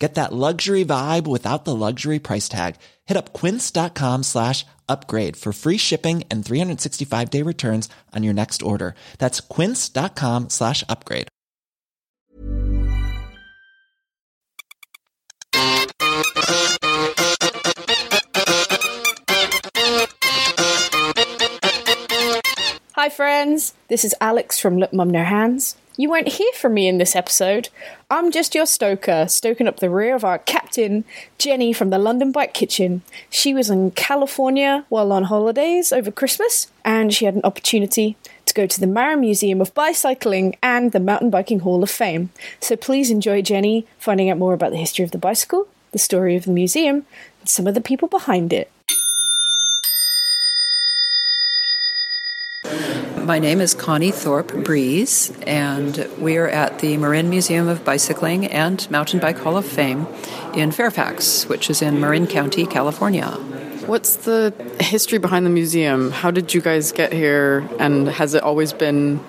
Get that luxury vibe without the luxury price tag. Hit up quince.com slash upgrade for free shipping and 365 day returns on your next order. That's quince.com slash upgrade. Hi, friends. This is Alex from Look Mum No Hands. You won't hear from me in this episode. I'm just your stoker, stoking up the rear of our captain, Jenny from the London Bike Kitchen. She was in California while on holidays over Christmas, and she had an opportunity to go to the Marin Museum of Bicycling and the Mountain Biking Hall of Fame. So please enjoy Jenny finding out more about the history of the bicycle, the story of the museum, and some of the people behind it. My name is Connie Thorpe Breeze, and we are at the Marin Museum of Bicycling and Mountain Bike Hall of Fame in Fairfax, which is in Marin County, California. What's the history behind the museum? How did you guys get here? And has it always been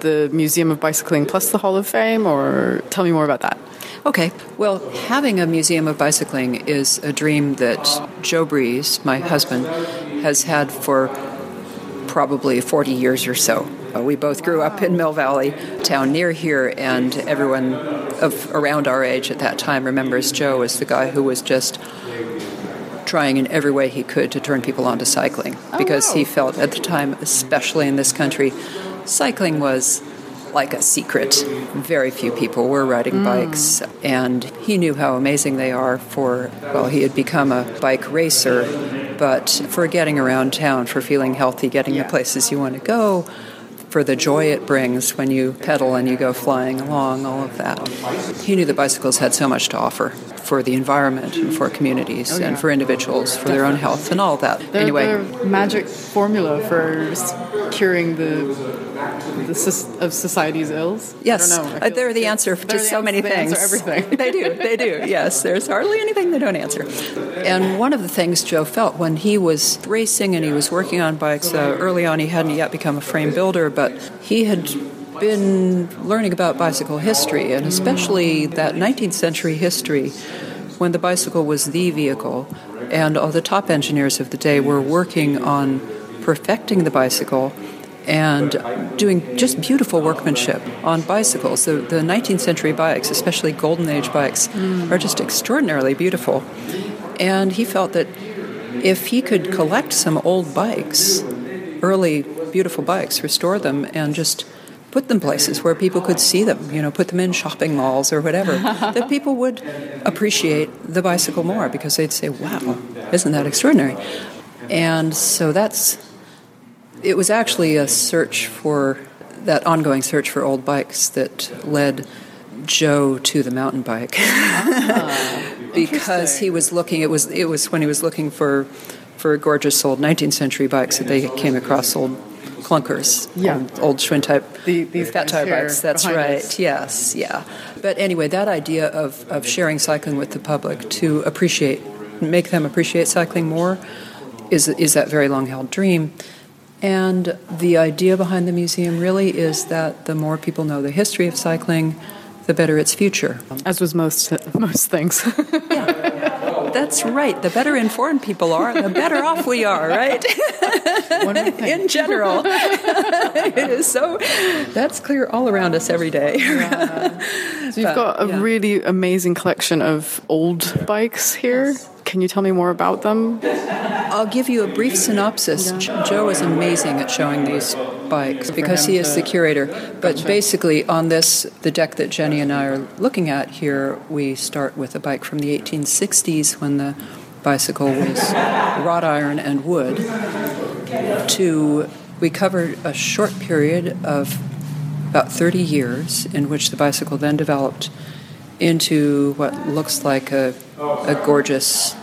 the Museum of Bicycling plus the Hall of Fame? Or tell me more about that. Okay, well, having a museum of bicycling is a dream that Joe Breeze, my husband, has had for probably 40 years or so. Uh, we both grew up in Mill Valley, town near here, and everyone of around our age at that time remembers Joe as the guy who was just trying in every way he could to turn people onto cycling because he felt at the time, especially in this country, cycling was like a secret. Very few people were riding hmm. bikes, and he knew how amazing they are for, well, he had become a bike racer, but for getting around town, for feeling healthy, getting the places you want to go, for the joy it brings when you pedal and you go flying along, all of that. He knew that bicycles had so much to offer for the environment and for communities and for individuals, for their own health and all that. They're anyway, the magic formula for curing the the of society's ills. Yes, I don't know. Uh, they're like the answer to the so many they things. answer everything. they do, they do. Yes, there's hardly anything they don't answer. And one of the things Joe felt when he was racing and he was working on bikes uh, early on, he hadn't yet become a frame builder, but he had been learning about bicycle history and especially that 19th century history when the bicycle was the vehicle and all the top engineers of the day were working on perfecting the bicycle and doing just beautiful workmanship on bicycles. The, the 19th century bikes, especially Golden Age bikes, mm. are just extraordinarily beautiful. And he felt that if he could collect some old bikes, early beautiful bikes, restore them, and just put them places where people could see them, you know, put them in shopping malls or whatever, that people would appreciate the bicycle more because they'd say, wow, isn't that extraordinary? And so that's it was actually a search for that ongoing search for old bikes that led Joe to the mountain bike ah, because he was looking it was it was when he was looking for for gorgeous old 19th century bikes that they came across old clunkers Yeah. old, old Schwinn type The- these fat tire bikes that's right us. yes yeah but anyway that idea of, of sharing cycling with the public to appreciate make them appreciate cycling more is is that very long held dream and the idea behind the museum really is that the more people know the history of cycling, the better its future. As was most most things. That's right. The better informed people are, the better off we are, right? In general. it is so, that's clear all around us every day. So you've got a yeah. really amazing collection of old bikes here. Can you tell me more about them? I'll give you a brief synopsis. J- Joe is amazing at showing these bikes because he is the curator. But basically, on this, the deck that Jenny and I are looking at here, we start with a bike from the 1860s when the bicycle was wrought iron and wood. To we covered a short period of about 30 years in which the bicycle then developed into what looks like a, a gorgeous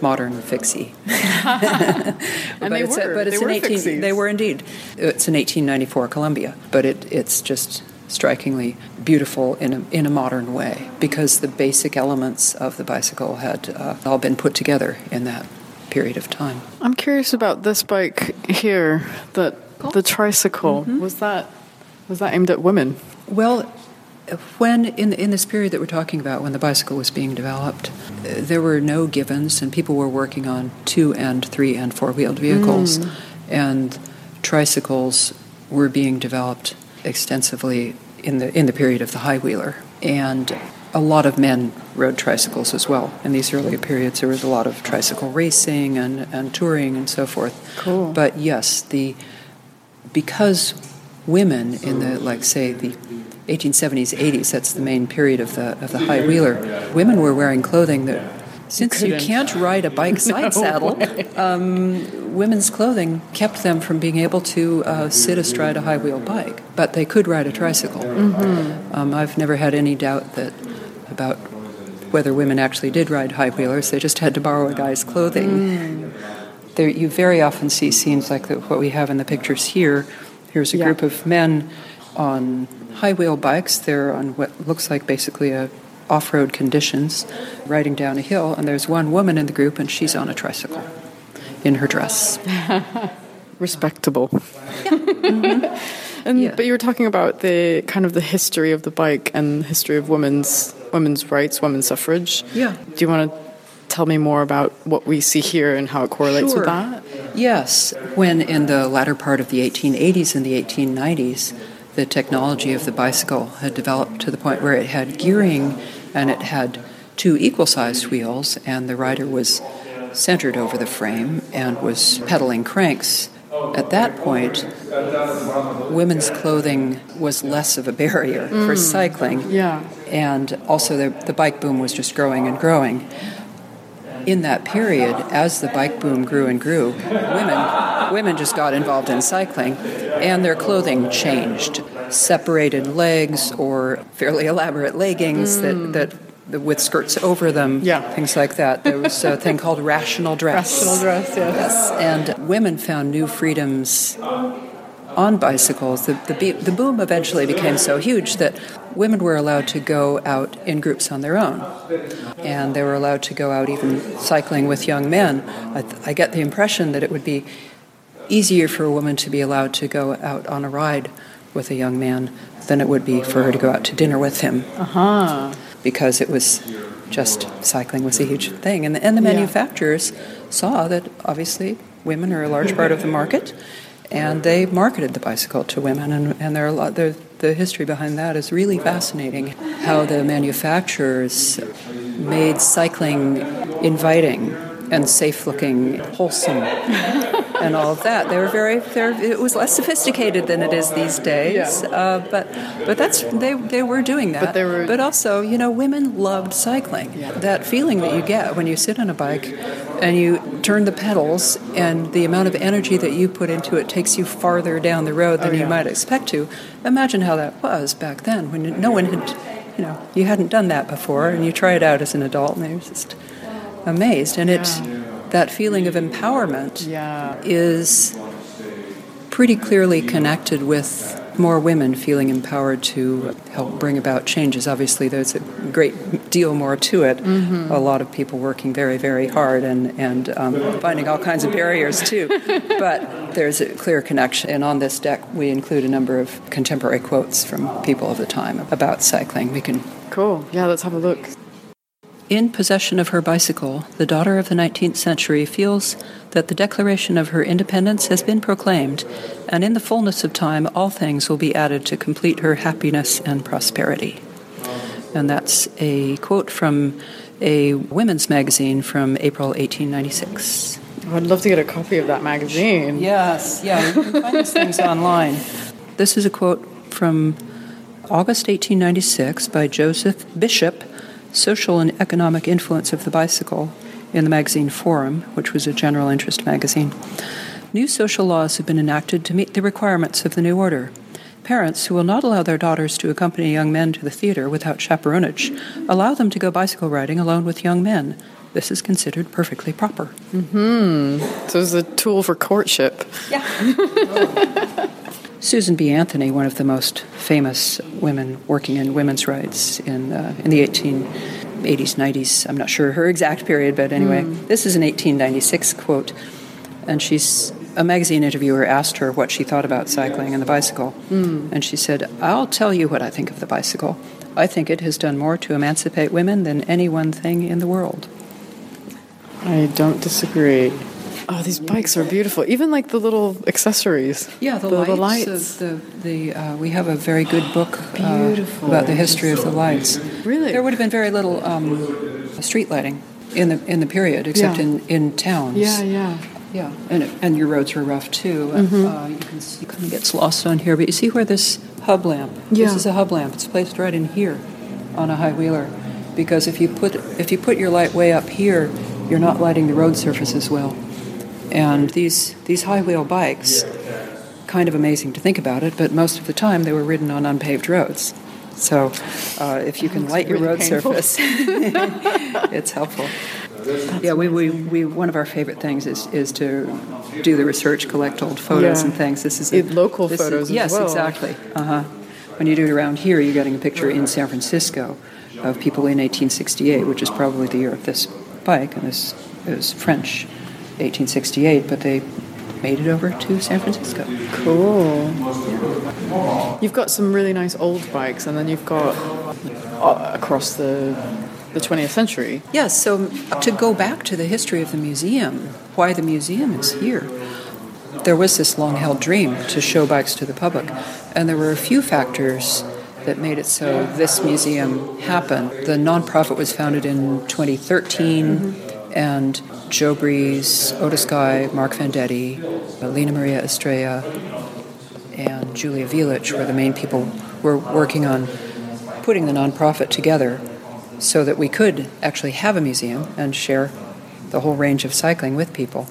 modern fixie. and they were. but it's they an were 18. fixies. They were indeed. It's an 1894 Columbia, but it, it's just strikingly beautiful in a, in a modern way because the basic elements of the bicycle had uh, all been put together in that period of time. I'm curious about this bike here. That the tricycle Mm-hmm. was that was that aimed at women? Well, when in in this period that we're talking about, when the bicycle was being developed, uh, there were no givens, and people were working on two and three and four wheeled vehicles, and tricycles were being developed extensively in the in the period of the high wheeler, and a lot of men rode tricycles as well. In these earlier periods, there was a lot of tricycle racing and, and touring and so forth. Cool. But yes, the because women in the like say the 1870s 80s that's the main period of the of the high wheeler. Women were wearing clothing that since you can't ride a bike side saddle um, women's clothing kept them from being able to uh, sit astride a high wheel bike but they could ride a tricycle. Um, I've never had any doubt that about whether women actually did ride high wheelers they just had to borrow a guy's clothing. There, you very often see scenes like the, what we have in the pictures here. Here's a Yeah. group of men on high wheel bikes. They're on what looks like basically a off-road conditions, riding down a hill. And there's one woman in the group, and she's on a tricycle in her dress. Respectable. Mm-hmm. and Yeah. but you were talking about the kind of the history of the bike and the history of women's women's rights, women's suffrage. Yeah. Do you want to tell me more about what we see here and how it correlates with that? Yes, when in the latter part of the 1880s and the 1890s, the technology of the bicycle had developed to the point where it had gearing and it had two equal sized wheels, and the rider was centered over the frame and was pedaling cranks. At that point, women's clothing was less of a barrier for mm. cycling. Yeah. And also, the, the bike boom was just growing and growing in that period, as the bike boom grew and grew, women women just got involved in cycling, and their clothing changed. Separated legs or fairly elaborate leggings that, that that with skirts over them, Yeah. things like that. There was a thing called rational dress. Rational dress, yes. And women found new freedoms on bicycles. The, the, be- the boom eventually became so huge that women were allowed to go out in groups on their own. And they were allowed to go out even cycling with young men. I, th- I get the impression that it would be easier for a woman to be allowed to go out on a ride with a young man than it would be for her to go out to dinner with him. Uh-huh. Because it was just cycling was a huge thing. And the, and the Yeah. manufacturers saw that obviously women are a large part of the market and they marketed the bicycle to women and, and there are a lot there, the history behind that is really fascinating. How the manufacturers made cycling inviting and safe looking wholesome and all of that. They were very, it was less sophisticated than it is these days Yeah. uh, but but that's they, they were doing that. But they were- but also you know women loved cycling. That feeling that you get when you sit on a bike and you turn the pedals and the amount of energy that you put into it takes you farther down the road than Oh, yeah. you might expect to. Imagine how that was back then when no one had you know you hadn't done that before and you try it out as an adult and you're just amazed. And it that feeling of empowerment Yeah. is pretty clearly connected with more women feeling empowered to help bring about changes. Obviously, there's a great deal more to it. A lot of people working very, very hard and, and um, finding all kinds of barriers too. but there's a clear connection. And on this deck, we include a number of contemporary quotes from people of the time about cycling. We can Cool. Yeah, let's have a look. In possession of her bicycle, the daughter of the 19th century feels that the declaration of her independence has been proclaimed, and in the fullness of time, all things will be added to complete her happiness and prosperity. And that's a quote from a women's magazine from April 1896. I'd love to get a copy of that magazine. Yes, yeah, you can find these things online. This is a quote from August 1896 by Joseph Bishop, Social and Economic Influence of the Bicycle, in the magazine Forum, which was a general interest magazine. New social laws have been enacted to meet the requirements of the new order. Parents who will not allow their daughters to accompany young men to the theater without chaperonage allow them to go bicycle riding alone with young men. This is considered perfectly proper. Hmm. So it's a tool for courtship. Susan B. Anthony, one of the most famous women working in women's rights in, uh, in the 1880s, 90s, I'm not sure her exact period, but anyway, this is an 1896 quote. And she's, a magazine interviewer asked her what she thought about cycling and the bicycle. And she said, I'll tell you what I think of the bicycle. I think it has done more to emancipate women than any one thing in the world. I don't disagree. Oh, these bikes are beautiful. Even like the little accessories. Yeah, the, the, lights. the lights. The, the, uh, we have a very good book uh, about the history of the lights. Really? There would have been very little um, street lighting in the in the period, except Yeah. in, in towns. yeah, yeah. yeah. And and your roads were rough too. Mm-hmm. Uh, you can see, it gets lost on here, but you see where this hub lamp. Yeah. This is a hub lamp. It's placed right in here, on a high wheeler, because if you put if you put your light way up here, you're not lighting the road surface as well. And these these high wheel bikes, kind of amazing to think about it, but most of the time they were ridden on unpaved roads. So uh, if you can light your really road painful. surface, it's helpful. yeah, we, we, we one of our favorite things is, is to do the research, collect old photos Yeah. and things. This is Eh, local this is- photos as yes, well. exactly. Uh huh. When you do it around here, you're getting a picture in San Francisco of people in 1868, which is probably the year of this bike, and this is French, 1868, but they made it over to San Francisco. Cool. You've got some really nice old bikes, and then you've got uh, across the the 20th century. Yes, so to go back to the history of the museum, why the museum is here, there was this long held dream to show bikes to the public, and there were a few factors that made it so this museum happened. The nonprofit was founded in 2013, and Joe Breeze, Otis Guy, Mark Vendetti, Lena Maria Estrella, and Julia Vilich were the main people were working on putting the nonprofit together so that we could actually have a museum and share the whole range of cycling with people.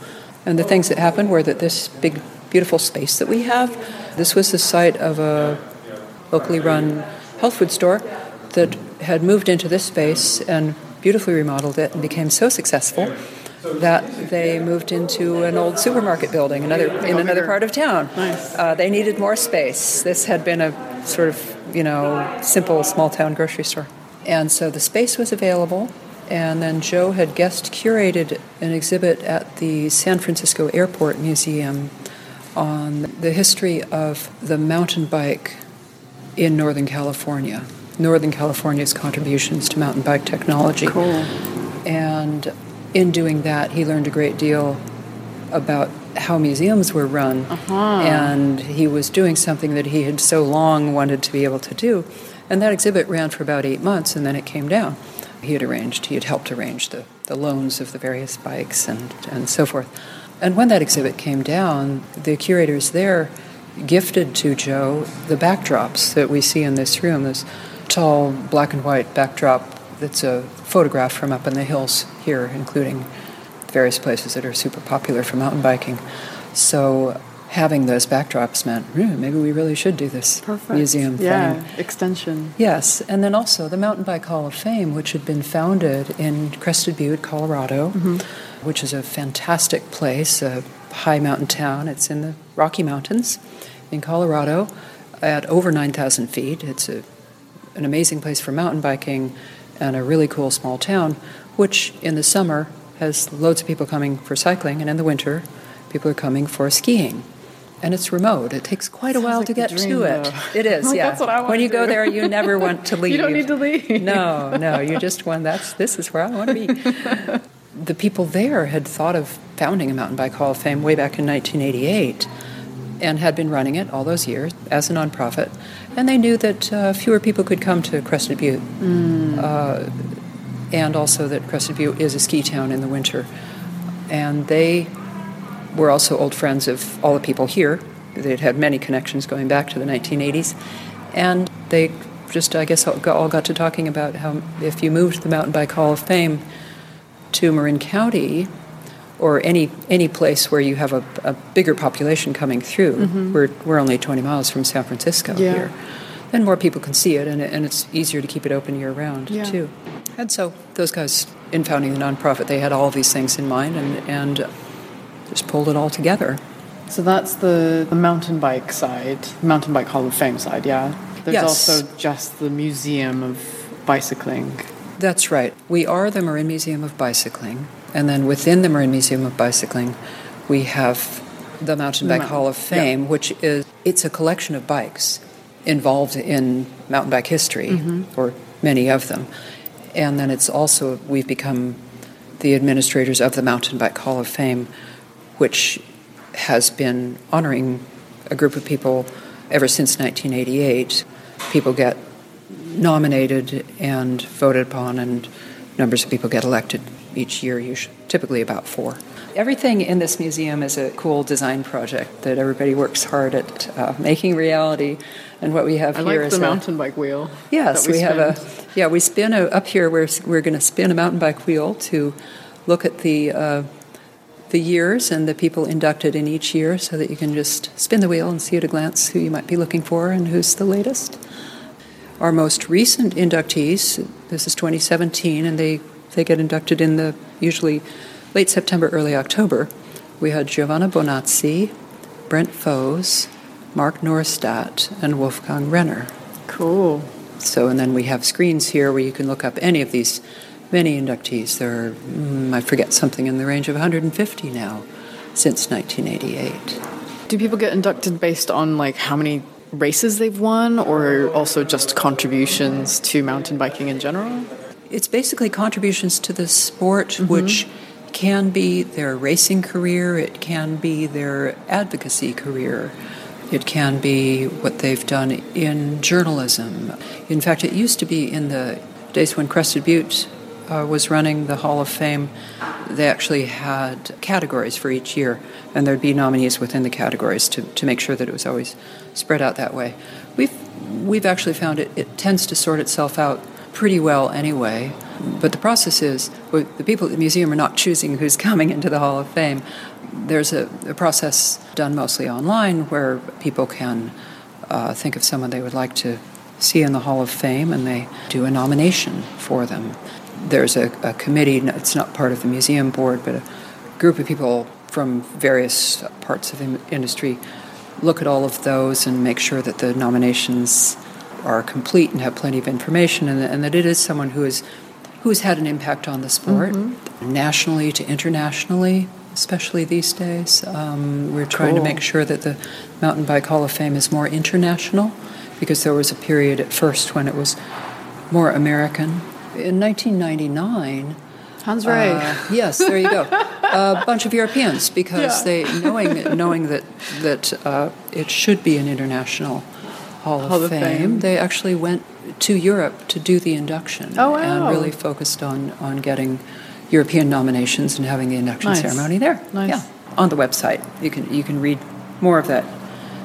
And the things that happened were that this big, beautiful space that we have, this was the site of a locally run health food store that had moved into this space and beautifully remodeled it and became so successful that they moved into an old supermarket building another in another part of town. Nice. Uh, they needed more space. This had been a sort of you know simple small town grocery store, and so the space was available. And then Joe had guest curated an exhibit at the San Francisco Airport Museum on the history of the mountain bike in Northern California, Northern California's contributions to mountain bike technology. Cool. And in doing that, he learned a great deal about how museums were run. Uh-huh. And he was doing something that he had so long wanted to be able to do. And that exhibit ran for about eight months, and then it came down. He had arranged, he had helped arrange the, the loans of the various bikes and, and so forth. And when that exhibit came down, the curators there gifted to Joe the backdrops that we see in this room, this tall black and white backdrop that's a photograph from up in the hills here, including various places that are super popular for mountain biking. So having those backdrops meant "Hmm, maybe we really should do this museum Yeah, thing. extension. Yes, and then also the Mountain Bike Hall of Fame, which had been founded in Crested Butte, Colorado, which is a fantastic place, a high mountain town. It's in the Rocky Mountains in Colorado at over 9,000 feet. It's a, an amazing place for mountain biking and a really cool small town, which in the summer has loads of people coming for cycling, and in the winter, people are coming for skiing. And it's remote. It takes quite a while like to get dream, to it. though. It is, Like, yeah. that's what I when you go there, you never want to leave. You don't need to leave. No, no, you just want that's this is where I want to be. the people there had thought of founding a mountain bike hall of fame way back in 1988 and had been running it all those years as a nonprofit. And they knew that uh, fewer people could come to Crested Butte. Uh, and also that Crested Butte is a ski town in the winter. And they were also old friends of all the people here. They'd had many connections going back to the 1980s. And they just, I guess, all got to talking about how if you moved the Mountain Bike Hall of Fame to Marin County, or any any place where you have a, a bigger population coming through. Mm-hmm. We're we're only 20 miles from San Francisco Yeah. here. Then more people can see it, and, and it's easier to keep it open year round Yeah. too. And so those guys, in founding the nonprofit, they had all of these things in mind, and and just pulled it all together. So that's the, the mountain bike side, Mountain Bike Hall of Fame side, yeah. There's Yes. also just the Museum of Bicycling. That's right. We are the Marin Museum of Bicycling, and then within the Marin Museum of Bicycling, we have the Mountain Bike mountain- Hall of yeah. Fame, which is it's a collection of bikes involved in mountain bike history, Mm-hmm. or many of them, and then it's also we've become the administrators of the Mountain Bike Hall of Fame, which has been honoring a group of people ever since 1988. People get nominated and voted upon, and numbers of people get elected each year, usually, typically about four. Everything in this museum is a cool design project that everybody works hard at uh, making reality. And what we have I here like is the a- mountain bike wheel. Yes, that we, have a yeah. We spin a, up here. We're we're going to spin a mountain bike wheel to look at the uh, the years and the people inducted in each year, so that you can just spin the wheel and see at a glance who you might be looking for and who's the latest. Our most recent inductees, this is 2017, and they they get inducted in the usually late September, early October. We had Giovanna Bonazzi, Brent Foes, Mark Norstadt, and Wolfgang Renner. Cool. So, and then we have screens here where you can look up any of these many inductees. There are, mm, I forget, something in the range of 150 now since 1988. Do people get inducted based on like how many races they've won or also just contributions to mountain biking in general? It's basically contributions to the sport, which can be their racing career, it can be their advocacy career, it can be what they've done in journalism. In fact, it used to be in the days when Crested Butte uh, was running the Hall of Fame, they actually had categories for each year, and there'd be nominees within the categories to, to make sure that it was always spread out that way. We've, we've actually found it, it tends to sort itself out pretty well anyway. But the process is the people at the museum are not choosing who's coming into the Hall of Fame. There's a, a process done mostly online where people can uh, think of someone they would like to see in the Hall of Fame and they do a nomination for them. There's a, a committee, it's not part of the museum board, but a group of people from various parts of the industry look at all of those and make sure that the nominations are complete and have plenty of information and, and that it is someone who is who's had an impact on the sport nationally to internationally especially these days um, we're trying to make sure that the mountain bike hall of fame is more international because there was a period at first when it was more american in 1999 Hans Rey. uh, yes, there you go. a bunch of Europeans because Yeah. they knowing knowing that that uh, it should be an international Hall, Hall of, Fame, Fame. They actually went to Europe to do the induction Oh, and really focused on on getting European nominations and having the induction Nice. ceremony there. Nice. Yeah, on the website you can you can read more of that.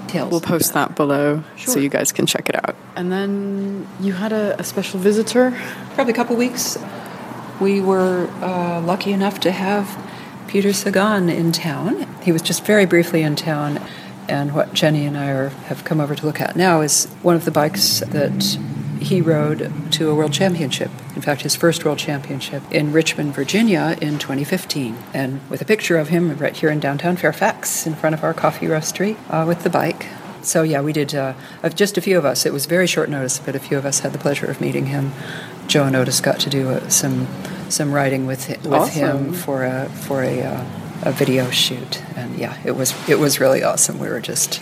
Tales. We'll post that below so you guys can check it out. And then you had a, a special visitor. probably a couple weeks, we were uh, lucky enough to have Peter Sagan in town. He was just very briefly in town, and what Jenny and I are, have come over to look at now is one of the bikes that he rode to a world championship. In fact, his first world championship in Richmond, Virginia in 2015. And with a picture of him right here in downtown Fairfax in front of our coffee roastery uh, with the bike. So yeah, we did. Uh, just a few of us. It was very short notice, but a few of us had the pleasure of meeting him. Joe and Otis got to do uh, some some writing with with Awesome. him for a for a uh, a video shoot, and yeah, it was it was really awesome. We were just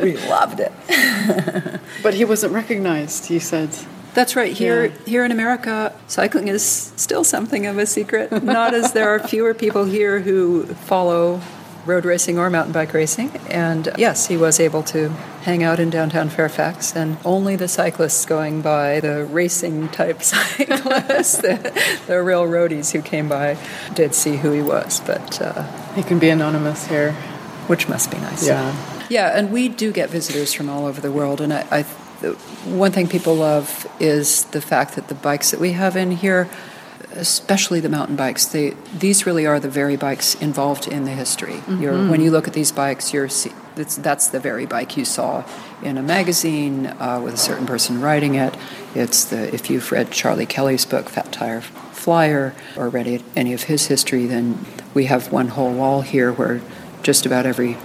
we loved it. But he wasn't recognized, you said. That's right. Here, Yeah. here in America, cycling is still something of a secret. Not as there are fewer people here who follow road racing or mountain bike racing. And yes, he was able to hang out in downtown Fairfax, and only the cyclists going by, the racing type cyclists, the, the real roadies who came by, did see who he was. But uh, He can be anonymous here. which must be nice. Yeah. Yeah, and we do get visitors from all over the world, and I, I one thing people love is the fact that the bikes that we have in here, especially the mountain bikes, they these really are the very bikes involved in the history. You're, when you look at these bikes, you're see, that's, that's the very bike you saw in a magazine uh, with a certain person riding it. It's the if you've read Charlie Kelly's book Fat Tire Flyer or read any of his history, then we have one whole wall here where just about every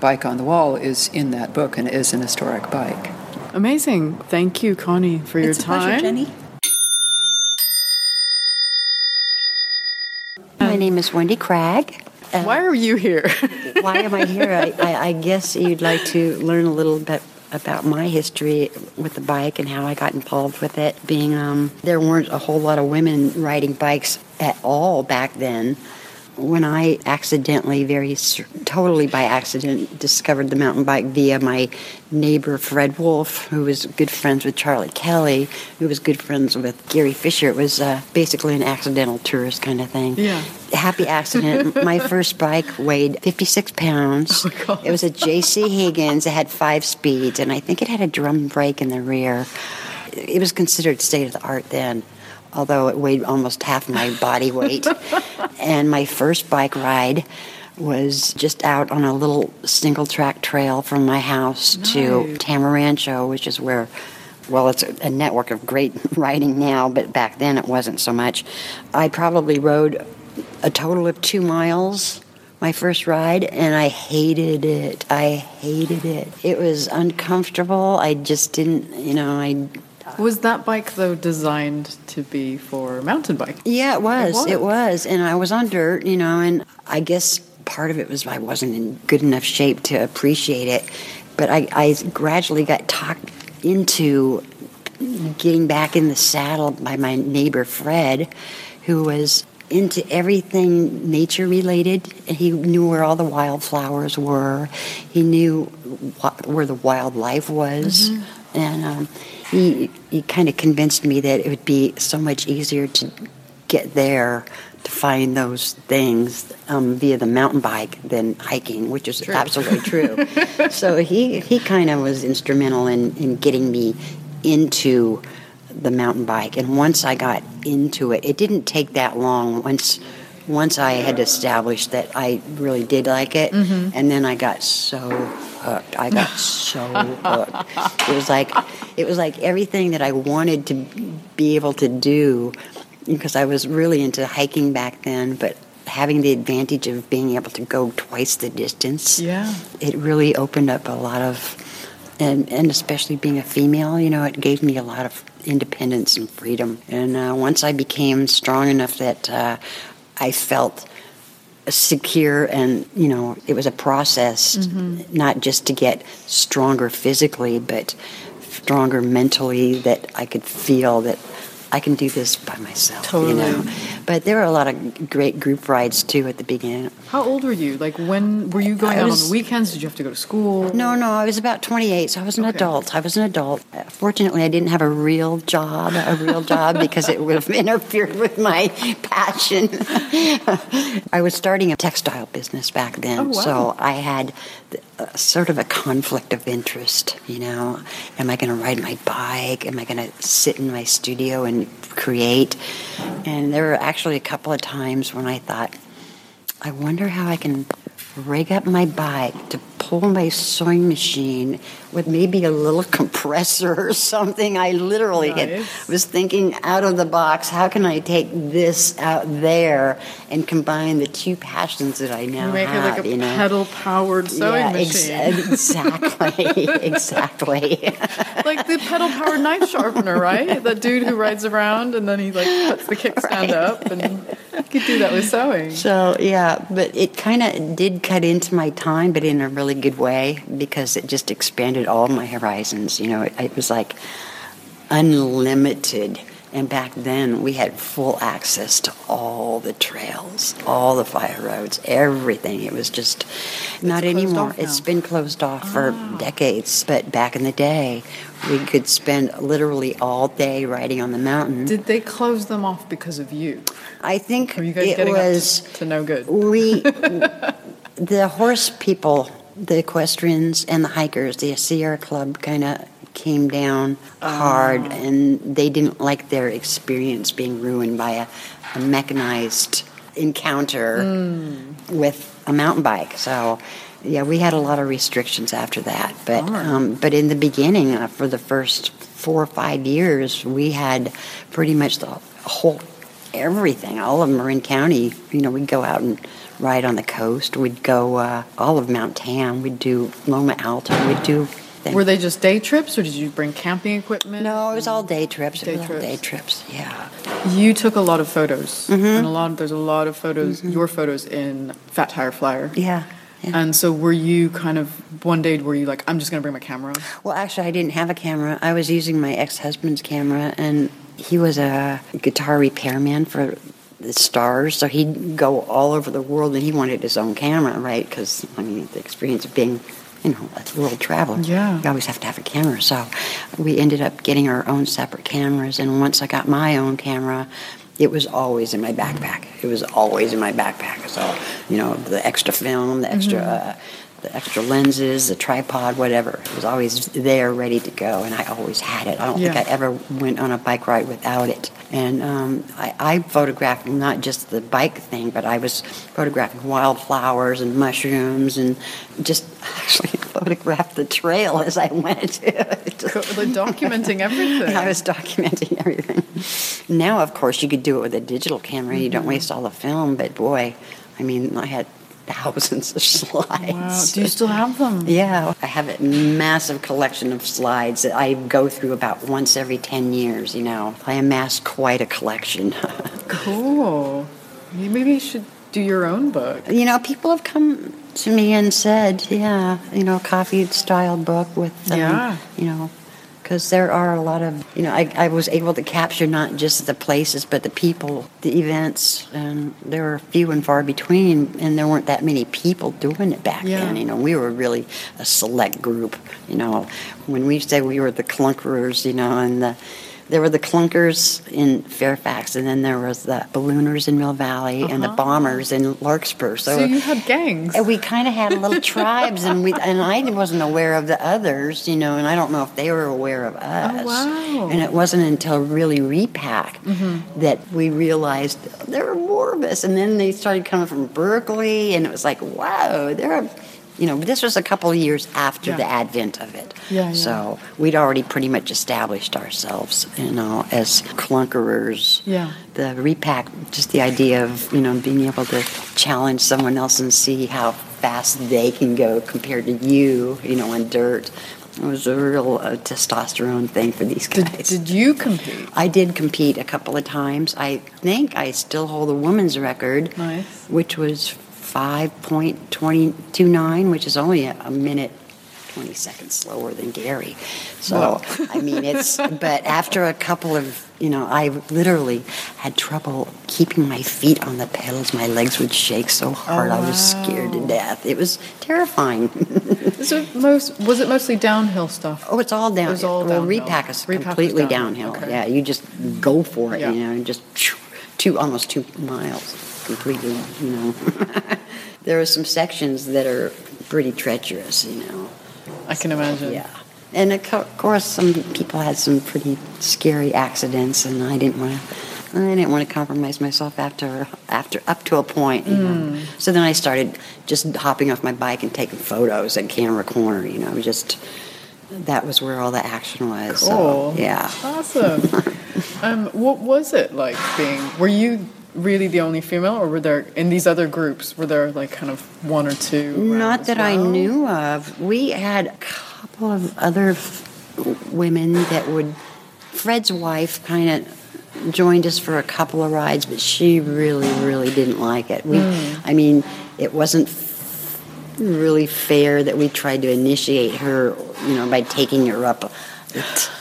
bike on the wall is in that book and is an historic bike. Amazing. Thank you, Connie, for your it's a time. pleasure, Jenny. Name is Wendy Cragg. Uh, Why are you here? why am I here? I, I, I guess you'd like to learn a little bit about my history with the bike and how I got involved with it. Being um, there weren't a whole lot of women riding bikes at all back then. When I accidentally, very totally by accident, discovered the mountain bike via my neighbor Fred Wolf, who was good friends with Charlie Kelly, who was good friends with Gary Fisher. It was uh, basically an accidental tourist kind of thing Yeah. happy accident. My first bike weighed 56 pounds. it was a JC Higgins. It had five speeds, and I think it had a drum brake in the rear. It was considered state of the art then, although it weighed almost half my body weight. and my first bike ride was just out on a little single track trail from my house to Tamarancho, which is where well, it's a network of great riding now, but back then it wasn't so much. I probably rode a total of two miles my first ride, and I hated it. I hated it. It was uncomfortable. I just didn't, you know, I. Was that bike though designed to be for mountain bike? Yeah, it was. was. It was. And I was on dirt, you know, and I guess part of it was I wasn't in good enough shape to appreciate it. But I, I gradually got talked into getting back in the saddle by my neighbor Fred, who was into everything nature related. He knew where all the wildflowers were. He knew what, where the wildlife was, and um, he he kind of convinced me that it would be so much easier to get there to find those things um, via the mountain bike than hiking, which is absolutely true. so he he kind of was instrumental in in getting me into the mountain bike. And once I got into it, it didn't take that long. Once once I had established that I really did like it, and then I got so hooked. I got so hooked. It was like it was like everything that I wanted to be able to do because I was really into hiking back then, but having the advantage of being able to go twice the distance Yeah. it really opened up a lot of and and especially being a female you know it gave me a lot of independence and freedom and uh, once i became strong enough that uh, i felt secure and you know it was a process mm-hmm. not just to get stronger physically but stronger mentally that i could feel that i can do this by myself you know Totally. but there were a lot of great group rides too at the beginning How old were you? Like when were you going I out was- on the weekends? Did you have to go to school? No, no, I was about 28, so I was an adult. I was an adult. Fortunately, I didn't have a real job, a real job, because it would have interfered with my passion. I was starting a textile business back then, Oh, wow. so I had th- uh, sort of a conflict of interest. You know, am I going to ride my bike? Am I going to sit in my studio and create? And there were actually a couple of times when I thought, I wonder how I can rig up my bike to pull my sewing machine with maybe a little compressor or something. I literally had, was thinking out of the box. How can I take this out there and combine the two passions that I now make have? it like a you know? pedal powered sewing yeah, ex- machine. exactly, exactly. like the pedal powered knife sharpener, right? The dude who rides around and then he like puts the kickstand up and you could do that with sewing. So yeah, but it kind of did cut into my time, but in a really good way because it just expanded all my horizons. You know, it, it was like unlimited. And back then, we had full access to all the trails, all the fire roads, everything. It was just not anymore. It's been closed off for ah. decades. But back in the day, we could spend literally all day riding on the mountain. Did they close them off because of you? I think you guys it getting was to, to no good? we the horse people, the equestrians and the hikers, the Sierra Club kind of came down hard, Ah. and they didn't like their experience being ruined by a, a mechanized encounter Hmm. with a mountain bike. So. Yeah, we had a lot of restrictions after that, but um, but in the beginning, uh, for the first four or five years, we had pretty much the whole everything. All of Marin County. You know, we'd go out and ride on the coast. We'd go uh, all of Mount Tam. We'd do Loma Alta. We'd do. Things. Were they just day trips, or did you bring camping equipment? No, it was all day trips. Day it was all trips. day trips. Yeah. You took a lot of photos, Mm-hmm. and a lot. There's a lot of photos. Your photos in Fat Tire Flyer. Yeah. yeah. And so, were you kind of one day? Were you like, I'm just going to bring my camera? Well, actually, I didn't have a camera. I was using my ex-husband's camera, and he was a guitar repairman for the Stars, so he'd go all over the world, and he wanted his own camera, right? Because I mean, the experience of being, you know, a world traveler, Yeah. you always have to have a camera. So we ended up getting our own separate cameras, and once I got my own camera. It was always in my backpack. It was always in my backpack. So, you know, the extra film, the extra uh, the extra lenses, the tripod, whatever. It was always there, ready to go, and I always had it. I don't Yeah. think I ever went on a bike ride without it. And um, I, I photographed not just the bike thing, but I was photographing wildflowers and mushrooms, and just actually photographed the trail as I went. Documenting everything. I was documenting everything. Now, of course, you could do it with a digital camera. You Mm-hmm. don't waste all the film, but boy, I mean, I had thousands of slides. Wow. Do you still have them? Yeah, I have a massive collection of slides that I go through about once every 10 years, you know. I amassed quite a collection. Cool. Maybe you should do your own book. you know, people have come to me and said, yeah, you know, coffee style book with, um, Yeah. you know, because there are a lot of, you know, I, I was able to capture not just the places, but the people, the events, and there were few and far between, and there weren't that many people doing it back Yeah. then. You know, we were really a select group. You know, when we say we were the clunkerers, you know, and the there were the clunkers in Fairfax, and then there was the ballooners in Mill Valley, and the uh-huh. bombers in Larkspur. So you had gangs. And we kind of had little tribes, and we and I wasn't aware of the others, you know, and I don't know if they were aware of oh, us. Oh, wow. And it wasn't until really repack mm-hmm. that we realized there were more of us, and then they started coming from Berkeley, and it was like, wow, there are. You know, this was a couple of years after Yeah. the advent of it. Yeah, yeah. So we'd already pretty much established ourselves, you know, as clunkerers. Yeah. The repack, just the idea of, you know, being able to challenge someone else and see how fast they can go compared to you, you know, on dirt. It was a real uh, testosterone thing for these Did, guys. did you compete? I did compete a couple of times. I think I still hold the women's record, Nice. which was 5.29, which is only a, minute 20 seconds slower than Gary. So, I mean, it's, but after a couple of, you know, I literally had trouble keeping my feet on the pedals. My legs would shake so hard, I was oh, scared to death. It was terrifying. It most? Was it mostly downhill stuff? Oh, it's all downhill. It was all well, downhill. repack is Repack completely downhill, downhill. okay. Yeah, you just go for it, Yeah. you know, and just two almost two miles, completely, you know. there are some sections that are pretty treacherous, you know. I can imagine. Yeah, and of co- course, some people had some pretty scary accidents, and I didn't want to. I didn't want to compromise myself after after up to a point. You Mm. know? So then I started just hopping off my bike and taking photos at Camera Corner. You know, just that was where all the action was. so, Cool. yeah. Awesome. um, what was it like being? Were you really the only female, or were there in these other groups? Were there like kind of one or two? Not that I knew of. We had a couple of other f- women that would. Fred's wife kind of joined us for a couple of rides, but she really, really didn't like it. We, hmm. I mean, it wasn't f- really fair that we tried to initiate her, you know, by taking her up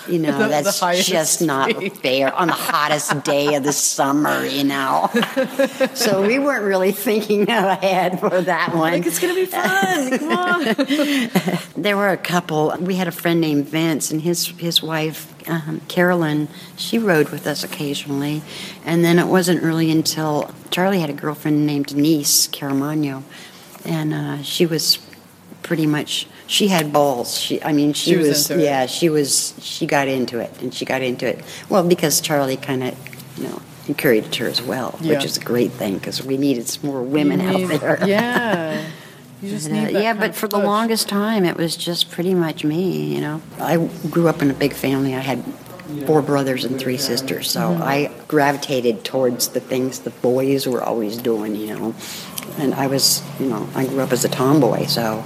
You know, The- the that's highest just not fair on the hottest day of the summer, you know. so we weren't really thinking ahead for that one. Like it's gonna be fun. Come on. There were a couple. We had a friend named Vince, and his his wife um, Carolyn. She rode with us occasionally, and then it wasn't really until Charlie had a girlfriend named Denise Caramagno, and uh, she was pretty much. She had balls. She, I mean, she, She was it. yeah, she was. She got into it, and she got into it. Well, because Charlie kind of, you know, encouraged her as well, Yeah. which is a great thing because we needed some more women out there. Yeah. You just And, uh, yeah, but for the longest time, it was just pretty much me. You know, I grew up in a big family. I had four brothers and three sisters, so Mm-hmm. I gravitated towards the things the boys were always doing. You know, and I was, you know, I grew up as a tomboy, so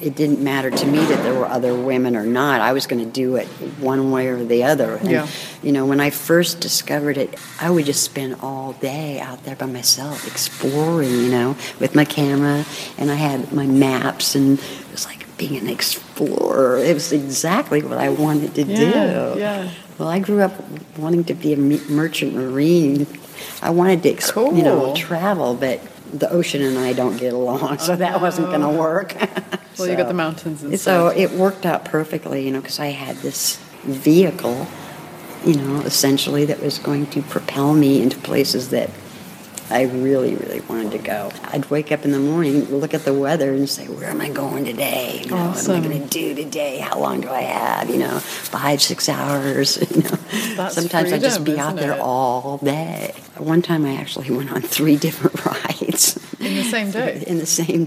it didn't matter to me that there were other women or not. I was going to do it one way or the other. And, Yeah. You know, when I first discovered it, I would just spend all day out there by myself exploring, you know, with my camera, and I had my maps, and it was like being an explorer. It was exactly what I wanted to Yeah, do. yeah. Well, I grew up wanting to be a merchant marine. I wanted to, ex- you know, travel, but the ocean and I don't get along, so that wasn't going to oh. work. Well, you got the mountains so it worked out perfectly, you know, because I had this vehicle, you know, essentially that was going to propel me into places that I really, really wanted to go. I'd wake up in the morning, look at the weather, and say, "Where am I going today? You know, What am I going to do today? How long do I have? You know, five, six hours. You know, That's sometimes I just be out there it? all day. One time, I actually went on three different rides in the same day. in the same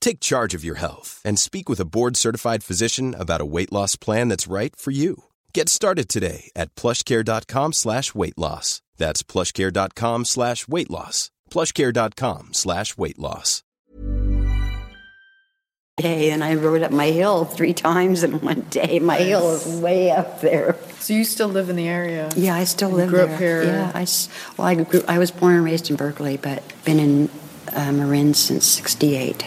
Take charge of your health and speak with a board-certified physician about a weight loss plan that's right for you. Get started today at plushcare.com slash weight loss. That's plushcare.com slash weight loss. plushcare.com slash weight loss. day, and I rode up my hill three times in one day. My hill is way up there. So you still live in the area? Yeah, I still You live grew there. up here? Yeah, I s- well, I grew, I was born and raised in Berkeley, but been in uh, Marin since '68.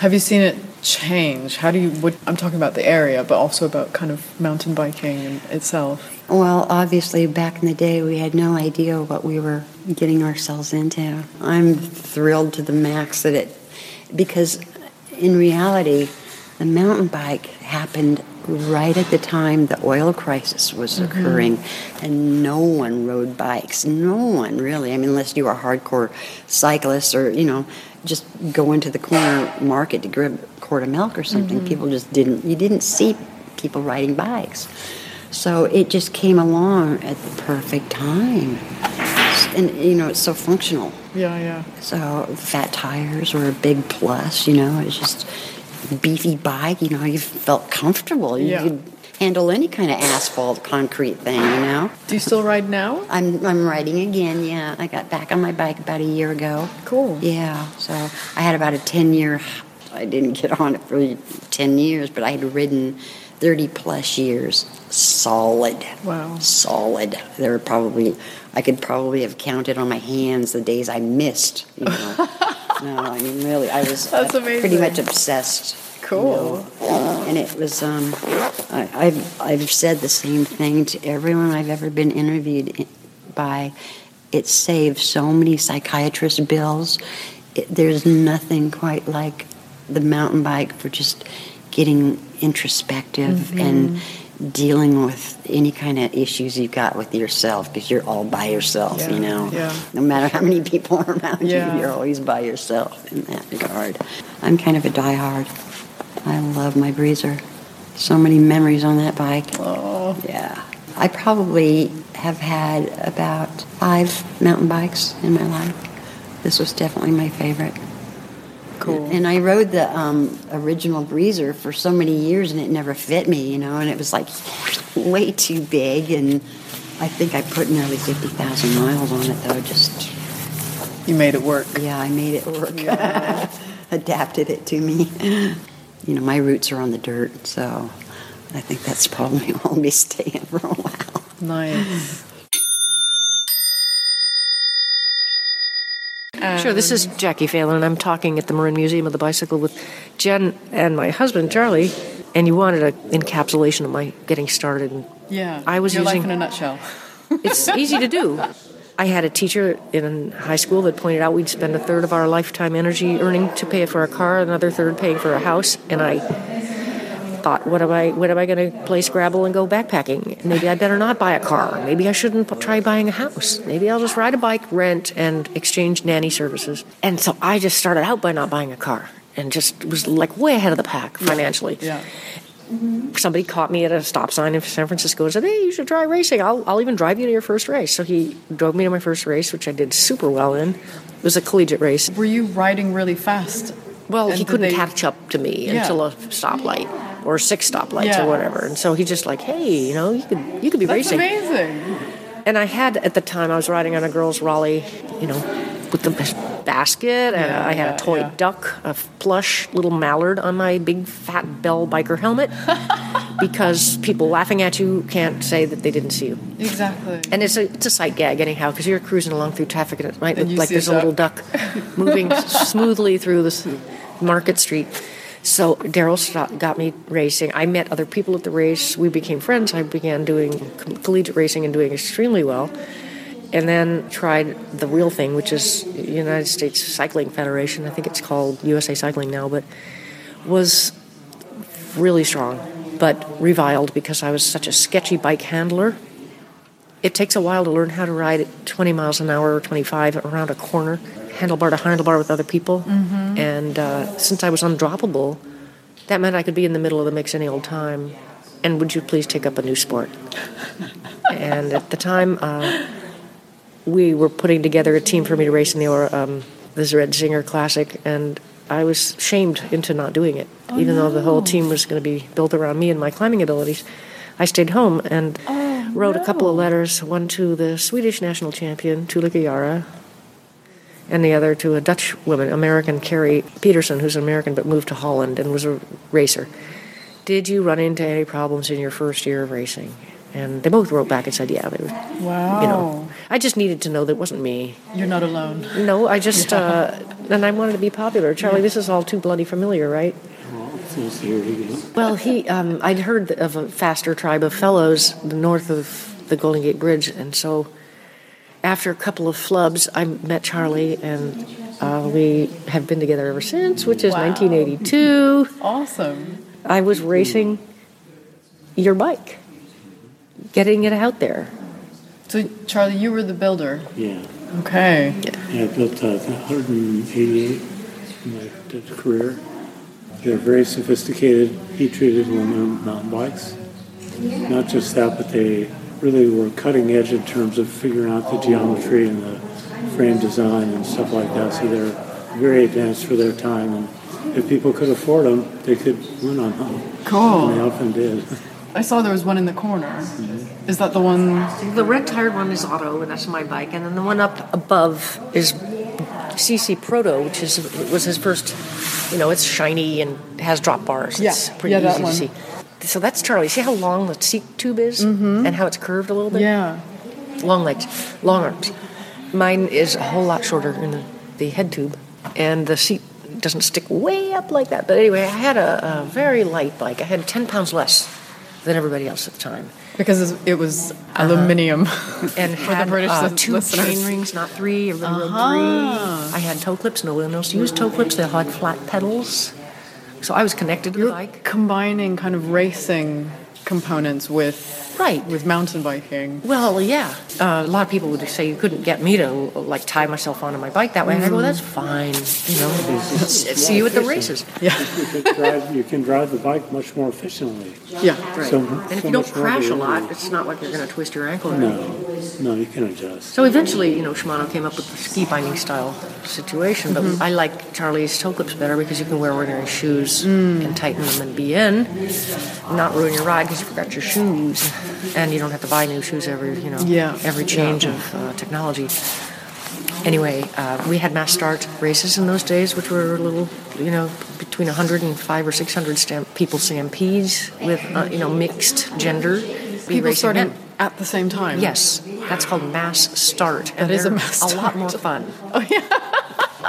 Have you seen it change? How do you? What, I'm talking about the area, but also about kind of mountain biking in itself. Well, obviously, back in the day, we had no idea what we were getting ourselves into. I'm thrilled to the max that it, because in reality, the mountain bike happened right at the time the oil crisis was mm-hmm. occurring, and no one rode bikes. No one really. I mean, unless you were a hardcore cyclist or you know, just go into the corner market to grab a quart of milk or something. Mm-hmm. People just didn't. You didn't see people riding bikes. So it just came along at the perfect time. And, you know, it's so functional. Yeah, yeah. So fat tires were a big plus, you know, it's just beefy bike, you know, you felt comfortable. You Yeah. could handle any kind of asphalt, concrete thing, you know. Do you still ride now? I'm, I'm riding again, yeah. I got back on my bike about a year ago. Cool. Yeah, so I had about a 10 year, I didn't get on it for 10 years, but I had ridden 30 plus years solid. Wow. Solid. There were probably, I could probably have counted on my hands the days I missed, you know. no, I mean really, I was That's uh, pretty much obsessed. Cool. And it was, um, I, I've, I've said the same thing to everyone I've ever been interviewed by. It saves so many psychiatrist bills. It, there's nothing quite like the mountain bike for just getting introspective mm-hmm. and dealing with any kind of issues you've got with yourself because you're all by yourself, Yeah, you know. yeah. No matter how many people are around Yeah. you, you're always by yourself in that regard. I'm kind of a diehard. I love my Breezer. So many memories on that bike. Oh, Yeah. I probably have had about five mountain bikes in my life. This was definitely my favorite. cool. And I rode the um, original Breezer for so many years and it never fit me, you know, and it was like way too big. And I think I put nearly 50,000 miles on it, though. Just, You made it work. yeah, I made it work. Adapted it to me. You know, my roots are on the dirt, so I think that's probably where I'll be staying for a while. Nice. Sure, this is Jacquie Phelan, and I'm talking at the Marin Museum of the Bicycle with Jen and my husband, Charlie. And you wanted an encapsulation of my getting started. And Yeah. I was Your life using- in a nutshell. It's easy to do. I had a teacher in high school that pointed out we'd spend a third of our lifetime energy earning to pay for a car, another third paying for a house, and I thought, what am I, when am I going to play Scrabble and go backpacking? Maybe I better not buy a car. Maybe I shouldn't try buying a house. Maybe I'll just ride a bike, rent, and exchange nanny services. And so I just started out by not buying a car and just was like way ahead of the pack financially Yeah. Mm-hmm. somebody caught me at a stop sign in San Francisco and said, "Hey, you should try racing. I'll, I'll even drive you to your first race." So he drove me to my first race, which I did super well in. It was a collegiate race. Were you riding really fast? Well, And he couldn't they- catch up to me Yeah. until a stoplight or six stoplights Yeah. or whatever. And so he just like, "Hey, you know, you could you could be That's racing." amazing. And I had at the time I was riding on a girls' Raleigh, you know, with the basket, and Yeah, I had yeah, a toy yeah. duck, a plush little mallard on my big fat bell biker helmet, because people laughing at you can't say that they didn't see you. Exactly. And it's a it's a sight gag anyhow, because you're cruising along through traffic and it might And look like there's a little duck moving smoothly through this Market Street. So Daryl got me racing. I met other people at the race. We became friends. I began doing collegiate racing and doing extremely well. And then tried the real thing, which is United States Cycling Federation. I think it's called USA Cycling now, but was really strong, but reviled because I was such a sketchy bike handler. It takes a while to learn how to ride at 20 miles an hour or 25 around a corner, handlebar to handlebar with other people. And uh, since I was undroppable, that meant I could be in the middle of the mix any old time. And would you please take up a new sport? and at the time, uh, we were putting together a team for me to race in the um, the Red Zinger Classic, and I was shamed into not doing it, even though the whole team was going to be built around me and my climbing abilities. I stayed home and wrote a couple of letters, one to the Swedish national champion, Tulika Yara, and the other to a Dutch woman, American Carrie Peterson, who's an American but moved to Holland and was a racer. Did you run into any problems in your first year of racing? And they both wrote back and said, yeah. They were, Wow. You know, I just needed to know that it wasn't me. You're not alone. No, I just, uh, and I wanted to be popular. Charlie, this is all too bloody familiar, right? Well, he, um, I'd heard of a faster tribe of fellows north of the Golden Gate Bridge, and so after a couple of flubs, I met Charlie, and uh, we have been together ever since, which is 1982. Awesome. I was racing your bike, getting it out there. So, Charlie, you were the builder. Yeah. Okay. Yeah, I built uh, 188 in my career. They're very sophisticated, heat-treated aluminum mountain bikes. Not just that, but they really were cutting edge in terms of figuring out the geometry and the frame design and stuff like that. So they're very advanced for their time. And if people could afford them, they could win on them. Cool. And they often did. I saw there was one in the corner. Is that the one? The red tired one is Otto, and that's my bike, and then the one up above is CC Proto, which is was his first. You know, it's shiny and has drop bars. Yeah, it's pretty yeah, that one. to see. So that's Charlie. See how long the seat tube is, mm-hmm. and how it's curved a little bit. Yeah. long legs, long arms. Mine is a whole lot shorter in the, the head tube. and the seat doesn't stick way up like that. But anyway, I had a, a very light bike. I had 10 pounds less than everybody else at the time. Because it was aluminium. And For the had British uh, two listeners. chain rings, not three. Everybody Uh-huh. three. I had toe clips. No one else used toe clips. They had flat pedals. So I was connected to the You're bike. combining kind of racing components with Right. with mountain biking. Well, yeah. Uh, a lot of people would say you couldn't get me to like tie myself onto my bike that way. And I go, Mm. that's fine. You know, see you at the races. Yeah. You can drive, you can drive the bike much more efficiently. Yeah. So, And if so you don't crash a lot, it's not like you're going to twist your ankle or anything. No, no, you can adjust. So eventually, you know, Shimano came up with the ski binding style situation, but Mm-hmm. I like Charlie's toe clips better because you can wear ordinary shoes Mm. and tighten them and be in, not ruin your ride because you forgot your shoes, and you don't have to buy new shoes every, you know, Yeah. every change of uh, technology. Anyway, uh, we had mass start races in those days, which were a little, you know, between 100 and 5 or 600 stamp people stampedes with, uh, you know, mixed gender. People starting men. at the same time. Yes, that's called mass start. And That is a they're mass A lot more fun. Oh yeah.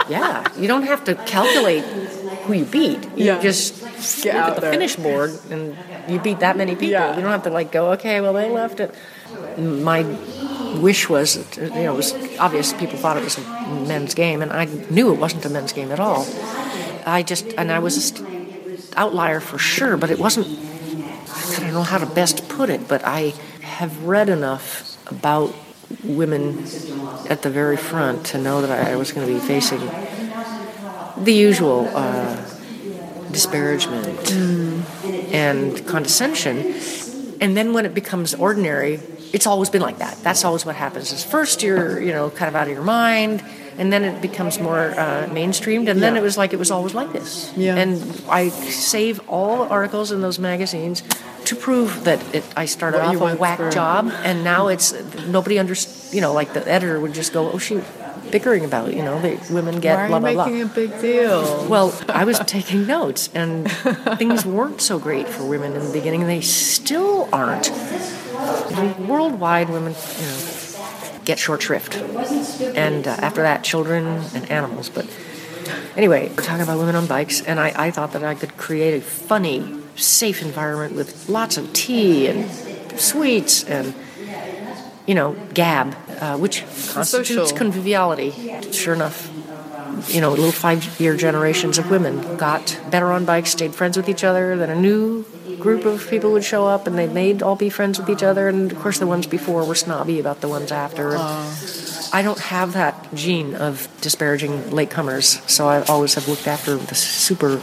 yeah, you don't have to calculate who you beat. You Yeah. just Get look out at the there. finish board and you beat that many people. Yeah. You don't have to like go, okay, well they left it. My wish was, you know, it was obvious people thought it was a men's game, and I knew it wasn't a men's game at all. I just, and I was a st- outlier for sure, but it wasn't. I don't know how to best put it, but I have read enough about women at the very front to know that I was going to be facing the usual uh, disparagement and condescension. And then when it becomes ordinary, it's always been like that. That's always what happens. Is first you're you know kind of out of your mind, and then it becomes more uh, mainstreamed, and then Yeah. it was like it was always like this. Yeah. And I save all the articles in those magazines to prove that it, I started What off a whack through. job, and now it's nobody under you know like the editor would just go, oh shoot, bickering about. You know, the women get Why are blah blah blah. making a big deal? Well, I was taking notes, and things weren't so great for women in the beginning. And they still aren't. Worldwide, women, you know, get short shrift, and uh, after that, children and animals. But anyway, we're talking about women on bikes, and I, I thought that I could create a funny, safe environment with lots of tea and sweets and you know, gab, uh, which constitutes Social. conviviality. Sure enough, you know, little five-year generations of women got better on bikes, stayed friends with each other. Then a new group of people would show up, and they made all be friends with each other. And of course, the ones before were snobby about the ones after. I don't have that gene of disparaging latecomers, so I always have looked after the super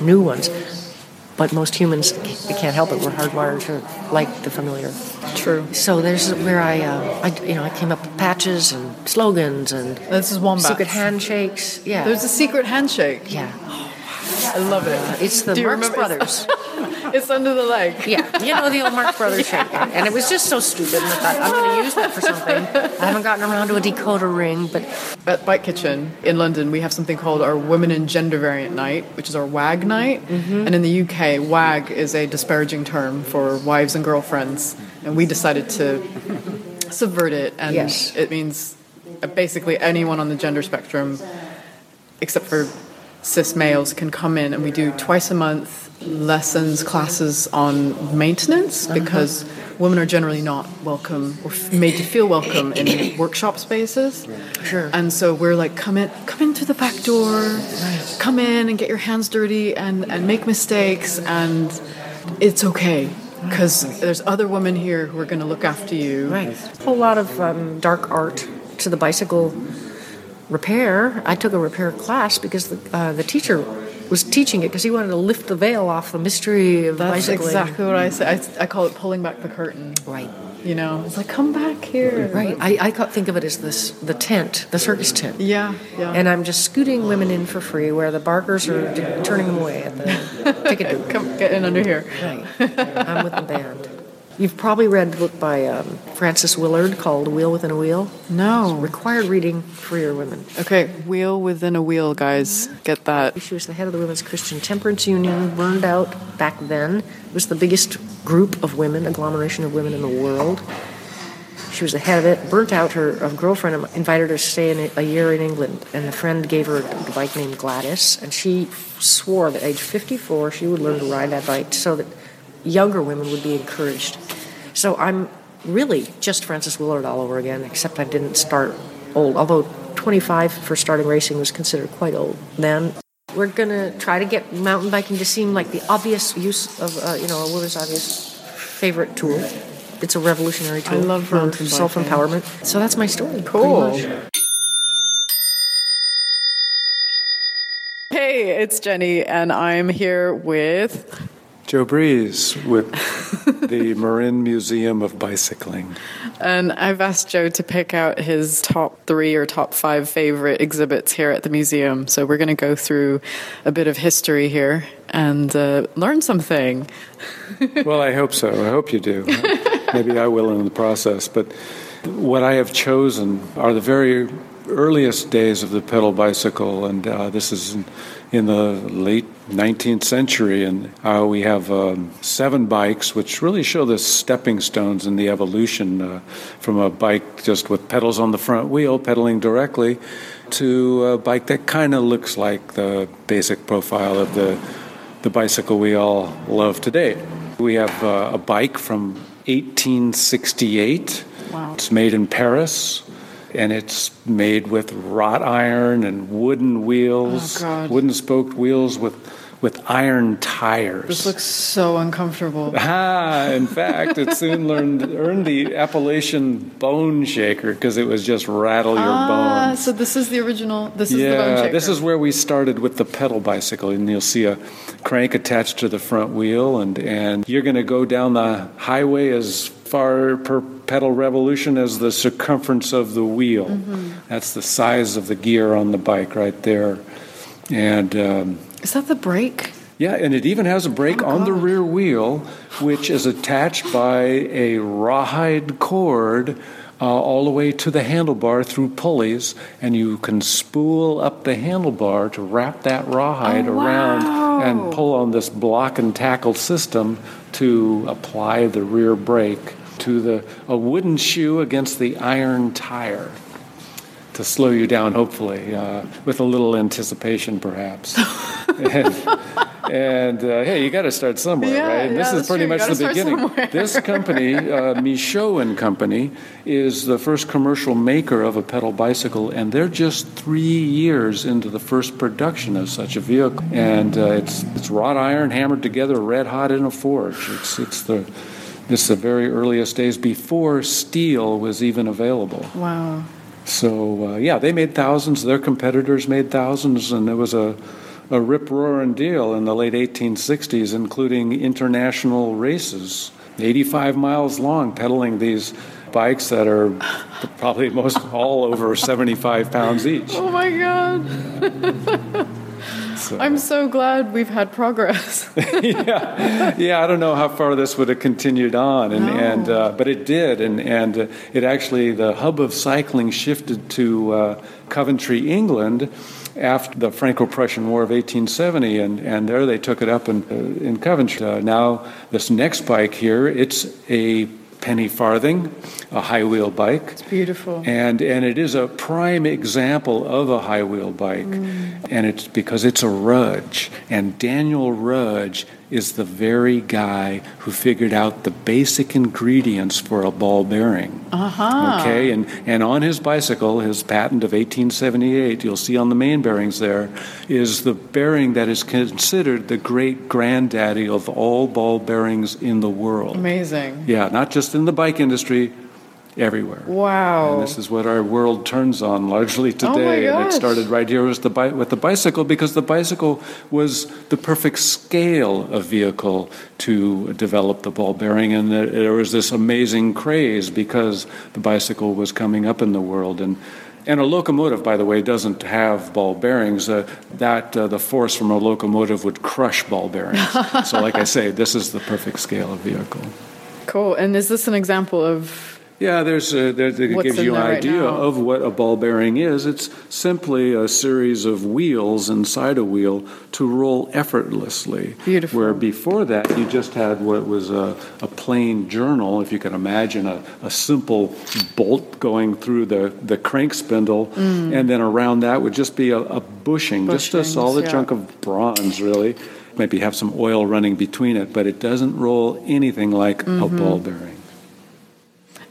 new ones. But most humans they can't help it. We're hardwired to like the familiar. True. So there's where I, uh, I, you know, I came up with patches and slogans and This is Wombat. secret handshakes. Yeah, There's a secret handshake. yeah. I love it. It's the Marx remember- Brothers. It's under the leg. yeah, you know the old Marx Brothers shake, and it was just so stupid. And I thought I'm going to use that for something. I haven't gotten around to a decoder ring, but At Bike Kitchen in London, we have something called our Women and Gender Variant Night, which is our WAG night. Mm-hmm. And in the UK, WAG is a disparaging term for wives and girlfriends. And we decided to subvert it. And Yes. it means basically anyone on the gender spectrum, except for cis males, can come in. And we do twice a month lessons, classes on maintenance Uh-huh. because women are generally not welcome or f- made to feel welcome in workshop spaces. Sure. And so we're like, come in, come in through the back door, come in and get your hands dirty and, and make mistakes, and it's okay because there's other women here who are going to look after you. Right. A whole lot of um, dark art to the bicycle repair. I took a repair class because the, uh, the teacher was teaching it because he wanted to lift the veil off the mystery of That's bicycling. exactly what I say. I, I call it pulling back the curtain. Right. You know, it's like, come back here. Right. I, I think of it as this the tent, the circus tent. Yeah, yeah. And I'm just scooting women in for free where the barkers are d- turning them away at the ticket booth. come get in under here. Right. I'm with the band. You've probably read a book by um, Frances Willard called Wheel Within a Wheel. No. Required reading for your women. Okay, wheel within a wheel, guys. Get that. She was the head of the Women's Christian Temperance Union, burned out back then. It was the biggest group of women, agglomeration of women in the world. She was the head of it. Burnt out. Her girlfriend invited her to stay in a, a year in England, and the friend gave her a bike named Gladys, and she swore that age 54 she would learn to ride that bike so that younger women would be encouraged. So I'm really just Frances Willard all over again, except I didn't start old. Although 25 for starting racing was considered quite old then. We're going to try to get mountain biking to seem like the obvious use of, uh, you know, a woman's obvious favorite tool. It's a revolutionary tool. I love for self empowerment. So that's my story. Cool. Hey, it's Jenny, and I'm here with. Joe Breeze with the Marin Museum of Bicycling. And I've asked Joe to pick out his top three or top five favorite exhibits here at the museum. So we're going to go through a bit of history here and uh, learn something. well, I hope so. I hope you do. Maybe I will in the process. But what I have chosen are the very earliest days of the pedal bicycle, and uh, this is in, the late 19th century. And uh, we have um, seven bikes, which really show the stepping stones in the evolution uh, from a bike just with pedals on the front wheel, pedaling directly, to a bike that kind of looks like the basic profile of the the bicycle we all love today. We have uh, a bike from 1868. Wow. It's made in Paris and it's made with wrought iron and wooden wheels, Oh, wooden spoked wheels with with iron tires. This looks so uncomfortable. Ah, in fact, it soon learned, earned the appellation bone shaker because it was just rattle your Ah, bones. so this is the original. This is the bone Yeah, shaker. this is where we started with the pedal bicycle, and you'll see a crank attached to the front wheel, and, and you're going to go down the highway as far per pedal revolution as the circumference of the wheel. Mm-hmm. That's the size of the gear on the bike right there, and. Um, Is that the brake? yeah, and it even has a brake on the rear wheel, which is attached by a rawhide cord uh, all the way to the handlebar through pulleys, and you can spool up the handlebar to wrap that rawhide Oh, around wow. and pull on this block and tackle system to apply the rear brake to the a wooden shoe against the iron tire to slow you down, hopefully, uh, with a little anticipation, perhaps. and and uh, hey, you got to start somewhere, Yeah, right? And this yeah, is pretty true. Much the beginning. this company, uh, Michaux and Company, is the first commercial maker of a pedal bicycle, and they're just three years into the first production of such a vehicle. And uh, it's it's wrought iron hammered together, red hot in a forge. It's it's the it's the very earliest days before steel was even available. Wow. So uh, yeah, they made thousands. Their competitors made thousands, and it was a a rip roaring deal in the late 1860s, including international races, 85 miles long, pedaling these bikes that are probably most all over 75 pounds each. Oh my god. So, I'm so glad we've had progress. yeah, yeah. I don't know how far this would have continued on, and, No. and uh, but it did, and and uh, it actually the hub of cycling shifted to uh, Coventry, England. After the Franco-Prussian War of 1870, and, and there they took it up in, uh, in Coventry. Uh, now, this next bike here, it's a penny farthing, a high wheel bike. It's beautiful. And, and it is a prime example of a high wheel bike. Mm. And it's because it's a Rudge. And Daniel Rudge is the very guy who figured out the basic ingredients for a ball bearing. Uh-huh. Okay, and, and on his bicycle, his patent of 1878, you'll see on the main bearings there, is the bearing that is considered the great granddaddy of all ball bearings in the world. Amazing. Yeah, not just in the bike industry, everywhere. Wow. And this is what our world turns on largely today, Oh my today. and it started right here with the, bi- with the bicycle because the bicycle was the perfect scale of vehicle to develop the ball bearing. And there, there was this amazing craze because the bicycle was coming up in the world. And and a locomotive, by the way, doesn't have ball bearings. Uh, that uh, the force from a locomotive would crush ball bearings. so, like I say, this is the perfect scale of vehicle. Cool. And is this an example of Yeah, there's a, there, it What's gives you an there right idea of what a ball bearing is. It's simply a series of wheels inside a wheel to roll effortlessly. Beautiful. Where before that, you just had what was a, a plain journal, if you can imagine a, a simple bolt going through the, the crank spindle, and then around that would just be a, a bushing, just a Mm. Solid yeah. chunk of bronze, really. Maybe have some oil running between it, but it doesn't roll anything like a Mm-hmm. ball bearing.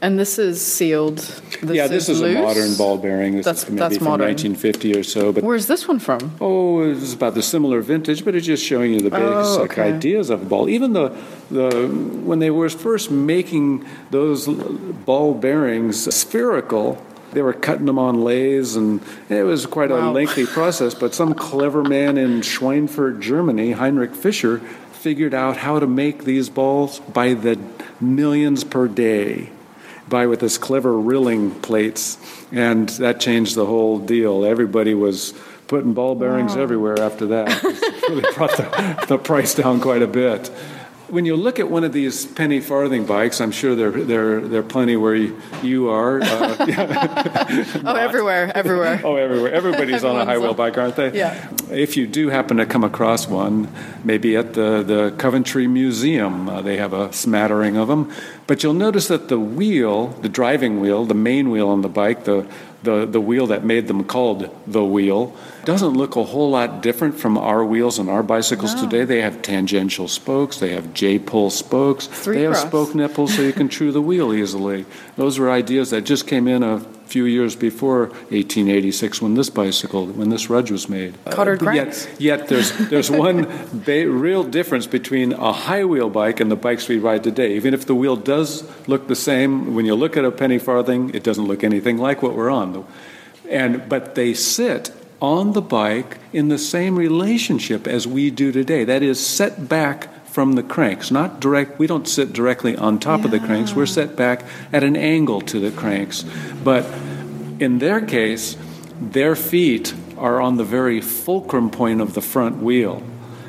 And this is sealed. This yeah, this is, loose? a modern ball bearing. This That's- is maybe that's from modern. 1950 or so. But Where's this one from? oh, it's about the similar vintage, but it's just showing you the basic Oh, okay. ideas of a ball. Even the the when they were first making those ball bearings spherical. They were cutting them on lathes, and it was quite a lengthy process. But some clever man in Schweinfurt, Germany, Heinrich Fischer, figured out how to make these balls by the millions per day by with this clever rilling plates, and that changed the whole deal. Everybody was putting ball bearings everywhere after that. It really brought the, the price down quite a bit. When you look at one of these penny farthing bikes, I'm sure there there there are plenty where you, you are. Uh, Oh, everywhere, everywhere. oh, everywhere. Everybody's on a high wheel bike, aren't they? Yeah. If you do happen to come across one, maybe at the, the Coventry Museum, uh, they have a smattering of them. But you'll notice that the wheel, the driving wheel, the main wheel on the bike, the, the, the wheel that made them called the wheel, doesn't look a whole lot different from our wheels and our bicycles today. They have tangential spokes, they have J pull spokes, Three they have spoke nipples so you can true the wheel easily. Those were ideas that just came in a few years before 1886 when this bicycle, when this rudge was made. Cotter Uh, yet, yet there's, there's one ba- real difference between a high wheel bike and the bikes we ride today. Even if the wheel does look the same, when you look at a penny farthing, it doesn't look anything like what we're on. And, but they sit on the bike in the same relationship as we do today. That is, set back from the cranks, not direct. We don't sit directly on top of the cranks. We're set back at an angle to the cranks. But in their case, their feet are on the very fulcrum point of the front wheel.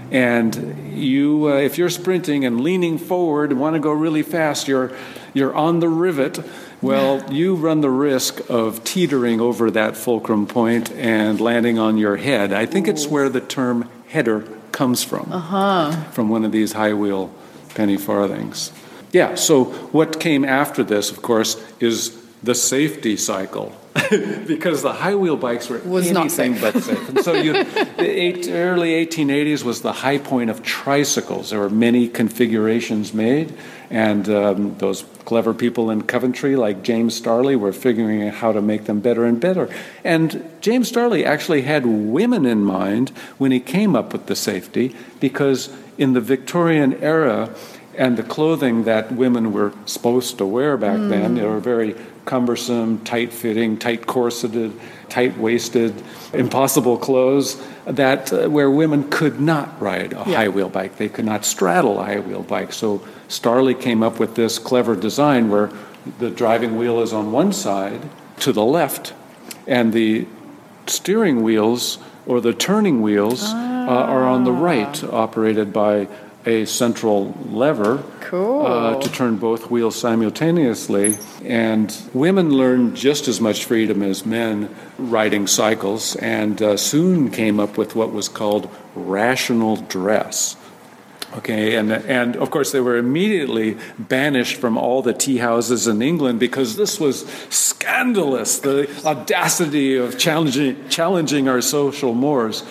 And you, uh, if you're sprinting and leaning forward and want to go really fast, you're, you're on the rivet. Well, you run the risk of teetering over that fulcrum point and landing on your head. I think it's where the term header comes from, uh-huh. from one of these high wheel penny farthings. Yeah, so what came after this, of course, is the safety cycle. because the high wheel bikes were Was not anything safe. but safe. And so you, the eight, early 1880s was the high point of tricycles. There were many configurations made, and um, those clever people in Coventry, like James Starley, were figuring out how to make them better and better. And James Starley actually had women in mind when he came up with the safety, because in the Victorian era, and the clothing that women were supposed to wear back then, they were very cumbersome, tight fitting, tight corseted, tight waisted, impossible clothes that uh, where women could not ride a high wheel bike. They could not straddle a high wheel bike. So Starley came up with this clever design where the driving wheel is on one side to the left and the steering wheels or the turning wheels uh, are on the right, operated by a central lever Cool. uh, to turn both wheels simultaneously. And women learned just as much freedom as men riding cycles, and uh, soon came up with what was called rational dress. Okay, and and of course they were immediately banished from all the tea houses in England because this was scandalous. The audacity of challenging challenging our social mores,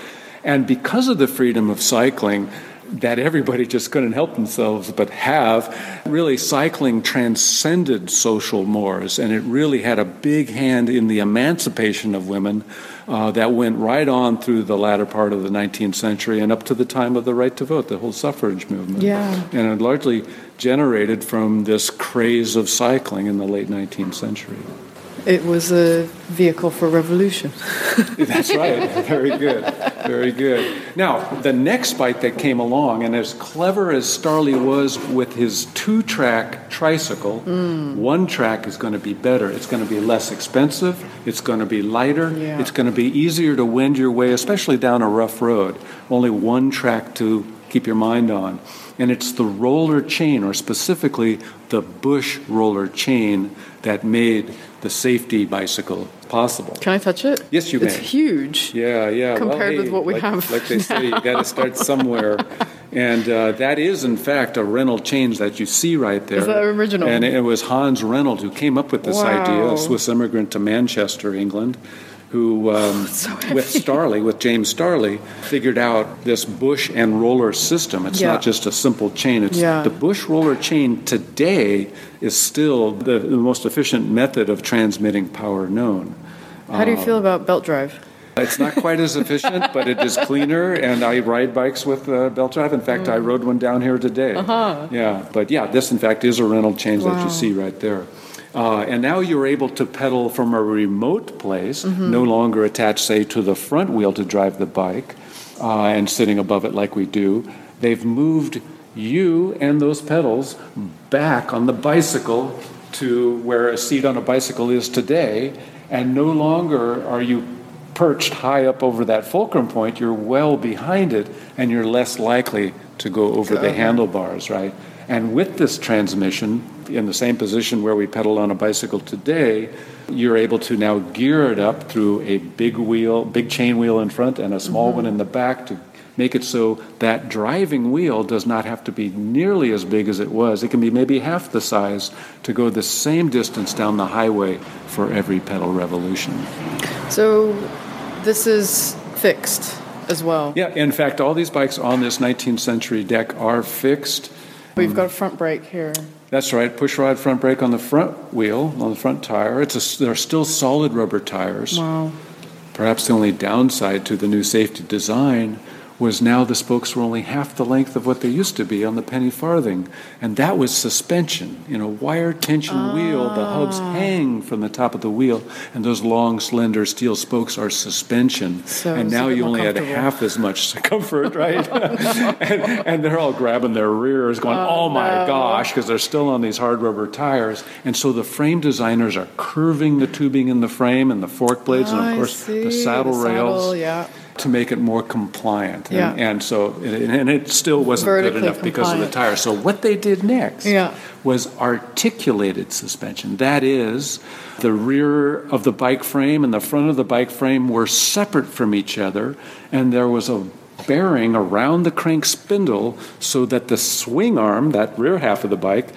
and because of the freedom of cycling, that everybody just couldn't help themselves but have. Really, cycling transcended social mores, and it really had a big hand in the emancipation of women uh, that went right on through the latter part of the 19th century and up to the time of the right to vote, the whole suffrage movement. Yeah. And it largely generated from this craze of cycling in the late 19th century. It was a vehicle for revolution. That's right. Very good. Very good. Now, the next bike that came along, and as clever as Starley was with his two track tricycle, mm. one track is going to be better. It's going to be less expensive, it's going to be lighter, Yeah. it's going to be easier to wend your way, especially down a rough road. Only one track to keep your mind on. And it's the roller chain, or specifically the Bush roller chain, that made the safety bicycle possible. Can I touch it? Yes, you can. It's huge. Yeah, yeah. Compared well, hey, with what we like, have Like they say, you got to start somewhere. And uh, that is, in fact, a Renold chain that you see right there. Is that original? And it was Hans Renold who came up with this idea, a Swiss immigrant to Manchester, England, who, um, with Starley, with James Starley, figured out this bush and roller system. It's Yeah. not just a simple chain. It's Yeah. the bush roller chain today is still the, the most efficient method of transmitting power known. How do you feel about belt drive? It's not quite as efficient, but it is cleaner. And I ride bikes with uh, belt drive. In fact, I rode one down here today. Uh-huh. Yeah, but yeah, this in fact is a Renold chain that you see right there. Uh, and now you're able to pedal from a remote place, Mm-hmm. no longer attached, say, to the front wheel to drive the bike uh, and sitting above it like we do. They've moved you and those pedals back on the bicycle to where a seat on a bicycle is today, and no longer are you perched high up over that fulcrum point, you're well behind it, and you're less likely to go over the handlebars, right? And with this transmission, in the same position where we pedal on a bicycle today, you're able to now gear it up through a big wheel, big chain wheel in front, and a small mm-hmm. one in the back to make it so that driving wheel does not have to be nearly as big as it was. It can be maybe half the size to go the same distance down the highway for every pedal revolution. So this is fixed as well. Yeah, in fact, all these bikes on this 19th century deck are fixed. We've got a front brake here. That's right, push rod front brake on the front wheel, on the front tire. It's a, they're still solid rubber tires. Wow. Perhaps the only downside to the new safety design was now the spokes were only half the length of what they used to be on the penny farthing. And that was suspension. In a wire tension wheel, the hubs Ah. hang from the top of the wheel, and those long, slender steel spokes are suspension. So and now you only had half as much comfort, right? and, and they're all grabbing their rears, going, oh, my no. gosh, because they're still on these hard rubber tires. And so the frame designers are curving the tubing in the frame and the fork blades, and of course the saddle the rails yeah. To make it more compliant. Yeah. And, and so, and and it still wasn't good Vertically enough because of the compliant. tire. So what they did next Yeah. was articulated suspension. That is, the rear of the bike frame and the front of the bike frame were separate from each other, and there was a bearing around the crank spindle so that the swing arm, that rear half of the bike,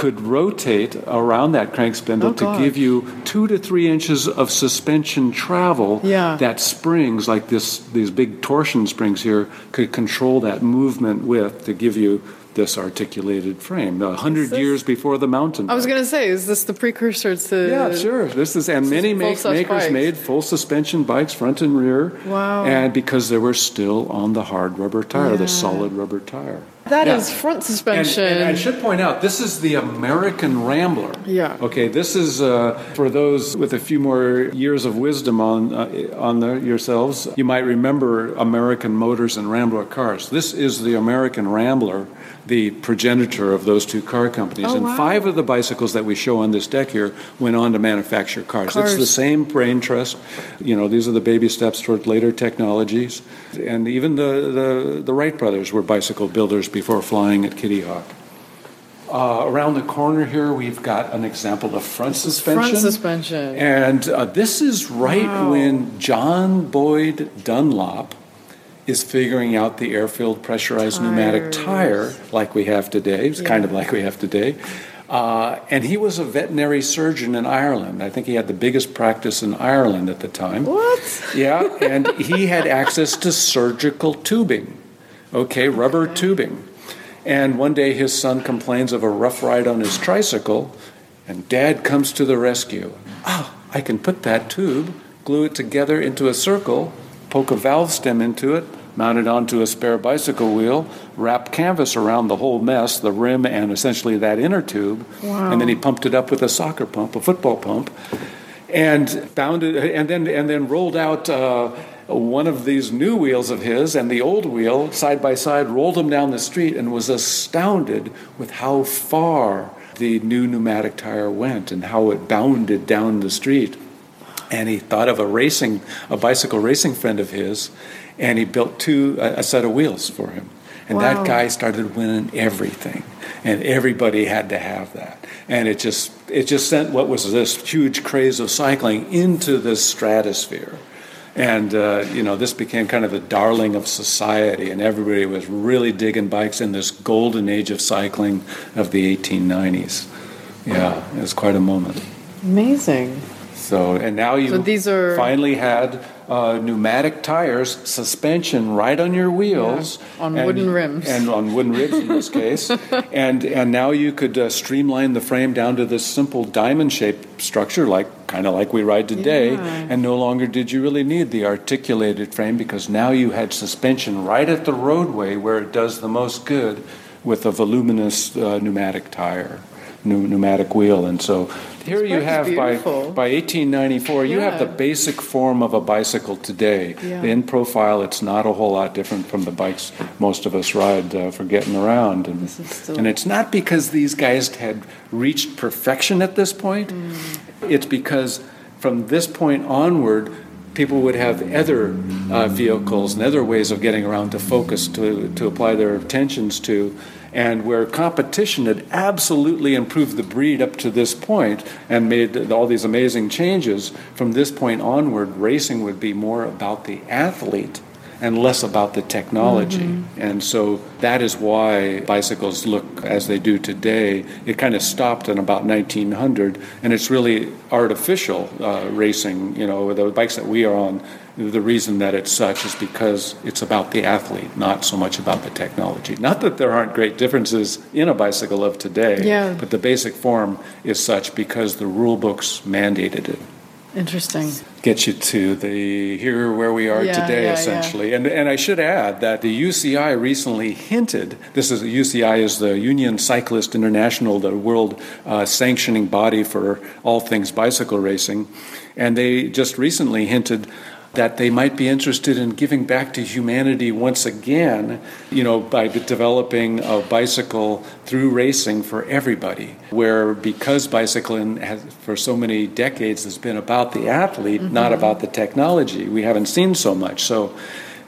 could rotate around that crank spindle Oh, to God. give you two to three inches of suspension travel Yeah. that springs like this these big torsion springs here could control that movement with to give you this articulated frame a hundred years before the mountain I was going to say, is this the precursor to? yeah sure this is and many make, makers bikes. made full suspension bikes front and rear Wow. and because they were still on the hard rubber tire Yeah. the solid rubber tire That Yeah. is front and, suspension. and I should point out, this is the American Rambler. Yeah. Okay, this is uh, for those with a few more years of wisdom on uh, on the, yourselves. You might remember American Motors and Rambler cars. This is the American Rambler, the progenitor of those two car companies. Oh, and wow. five of the bicycles that we show on this deck here went on to manufacture cars. Cars. It's the same brain trust. You know, these are the baby steps toward later technologies. And even the, the, the Wright brothers were bicycle builders before flying at Kitty Hawk. Uh, around the corner here, we've got an example of front suspension. front suspension. And uh, this is right Wow. when John Boyd Dunlop is figuring out the air-filled pressurized pneumatic tire like we have today. It's kind of like we have today. Uh, and he was a veterinary surgeon in Ireland. I think he had the biggest practice in Ireland at the time. What? Yeah, and he had access to surgical tubing. Okay, rubber tubing. And one day his son complains of a rough ride on his tricycle, and dad comes to the rescue. Oh, I can put that tube, glue it together into a circle, poke a valve stem into it, mount it onto a spare bicycle wheel, wrap canvas around the whole mess, the rim and essentially that inner tube, and then he pumped it up with a soccer pump, a football pump, and bound it, and then and then rolled out uh, one of these new wheels of his and the old wheel side by side, rolled them down the street, and was astounded with how far the new pneumatic tire went and how it bounded down the street. And he thought of a racing, a bicycle racing friend of his, and he built two a, a set of wheels for him. And that guy started winning everything. And everybody had to have that. And it just it just sent what was this huge craze of cycling into this stratosphere. And, uh, you know, this became kind of the darling of society, and everybody was really digging bikes in this golden age of cycling of the 1890s. Yeah, it was quite a moment. Amazing. So, and now you So these are- finally had uh, pneumatic tires, suspension right on your wheels, Yeah, on wooden rims. and on wooden ribs in this case, and and now you could uh, streamline the frame down to this simple diamond-shaped structure, like kind of like we ride today, Yeah. and no longer did you really need the articulated frame because now you had suspension right at the roadway where it does the most good with a voluminous uh, pneumatic tire, pneumatic wheel, and so. Here you have by, beautiful. by 1894, you have the basic form of a bicycle today. Yeah. In profile, it's not a whole lot different from the bikes most of us ride uh, for getting around. And, This is still- and it's not because these guys had reached perfection at this point, Mm. it's because from this point onward, people would have other uh, vehicles and other ways of getting around to focus, to, to apply their attentions to. And where competition had absolutely improved the breed up to this point and made all these amazing changes, from this point onward, racing would be more about the athlete and less about the technology. And so that is why bicycles look as they do today. It kind of stopped in about 1900, and it's really artificial uh, racing. You know, the bikes that we are on, the reason that it's such is because it's about the athlete, not so much about the technology. Not that there aren't great differences in a bicycle of today, Yeah. but the basic form is such because the rule books mandated it Interesting. get you to the here where we are Yeah, today yeah, essentially. And and I should add that the UCI recently hinted this is UCI is the Union Cyclist International the world uh, sanctioning body for all things bicycle racing. And they just recently hinted that they might be interested in giving back to humanity once again, you know, by developing a bicycle through racing for everybody. Where because bicycling has, for so many decades, has been about the athlete, not mm-hmm. about the technology, we haven't seen so much. So,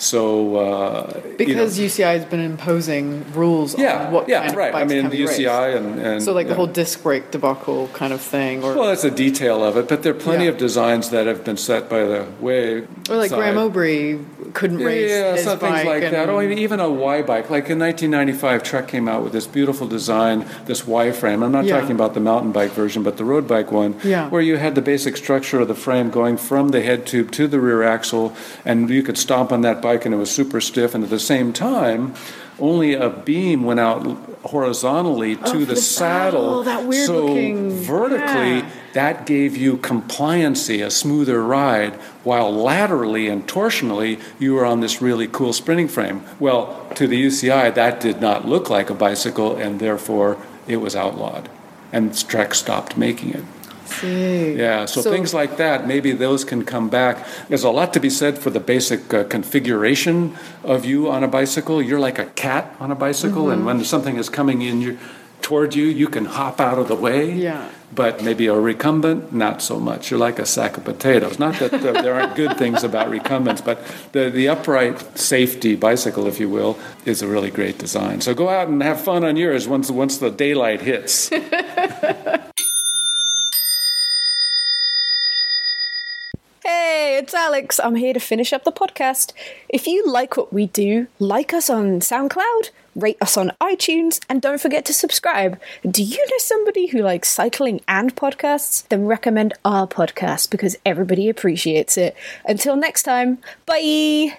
so uh, you know- Because UCI has been imposing rules yeah, on what yeah, kind of right. I mean, can the be raced. UCI and, and So like the whole disc brake debacle kind of thing, or Well, that's a detail of it, but there are plenty Yeah. of designs that have been set by the way. or like side. Graeme Obree couldn't race Yeah, his some things bike like and, that. Or even a Y bike. Like in 1995, Trek came out with this beautiful design, this Y frame. I'm not Yeah. talking about the mountain bike version, but the road bike one, Yeah. where you had the basic structure of the frame going from the head tube to the rear axle, and you could stomp on that bike and it was super stiff. And at the same time, only a beam went out horizontally to Oh, for the, the saddle, oh, that weird so looking- vertically yeah. that gave you compliancy, a smoother ride, while laterally and torsionally you were on this really cool sprinting frame. Well, to the UCI, that did not look like a bicycle, and therefore it was outlawed. And Trek stopped making it. See. Yeah, so, things like that, maybe those can come back. There's a lot to be said for the basic uh, configuration of you on a bicycle. You're like a cat on a bicycle, Mm-hmm. and when something is coming in you, toward you, you can hop out of the way. Yeah. But maybe a recumbent, not so much. You're like a sack of potatoes. Not that uh, there aren't good things about recumbents, but the, the upright safety bicycle, if you will, is a really great design. So go out and have fun on yours once, once the daylight hits. it's Alex. I'm here to finish up the podcast. If you like what we do, like us on SoundCloud, rate us on iTunes, and don't forget to subscribe. Do you know somebody who likes cycling and podcasts? Then recommend our podcast because everybody appreciates it. Until next time, bye!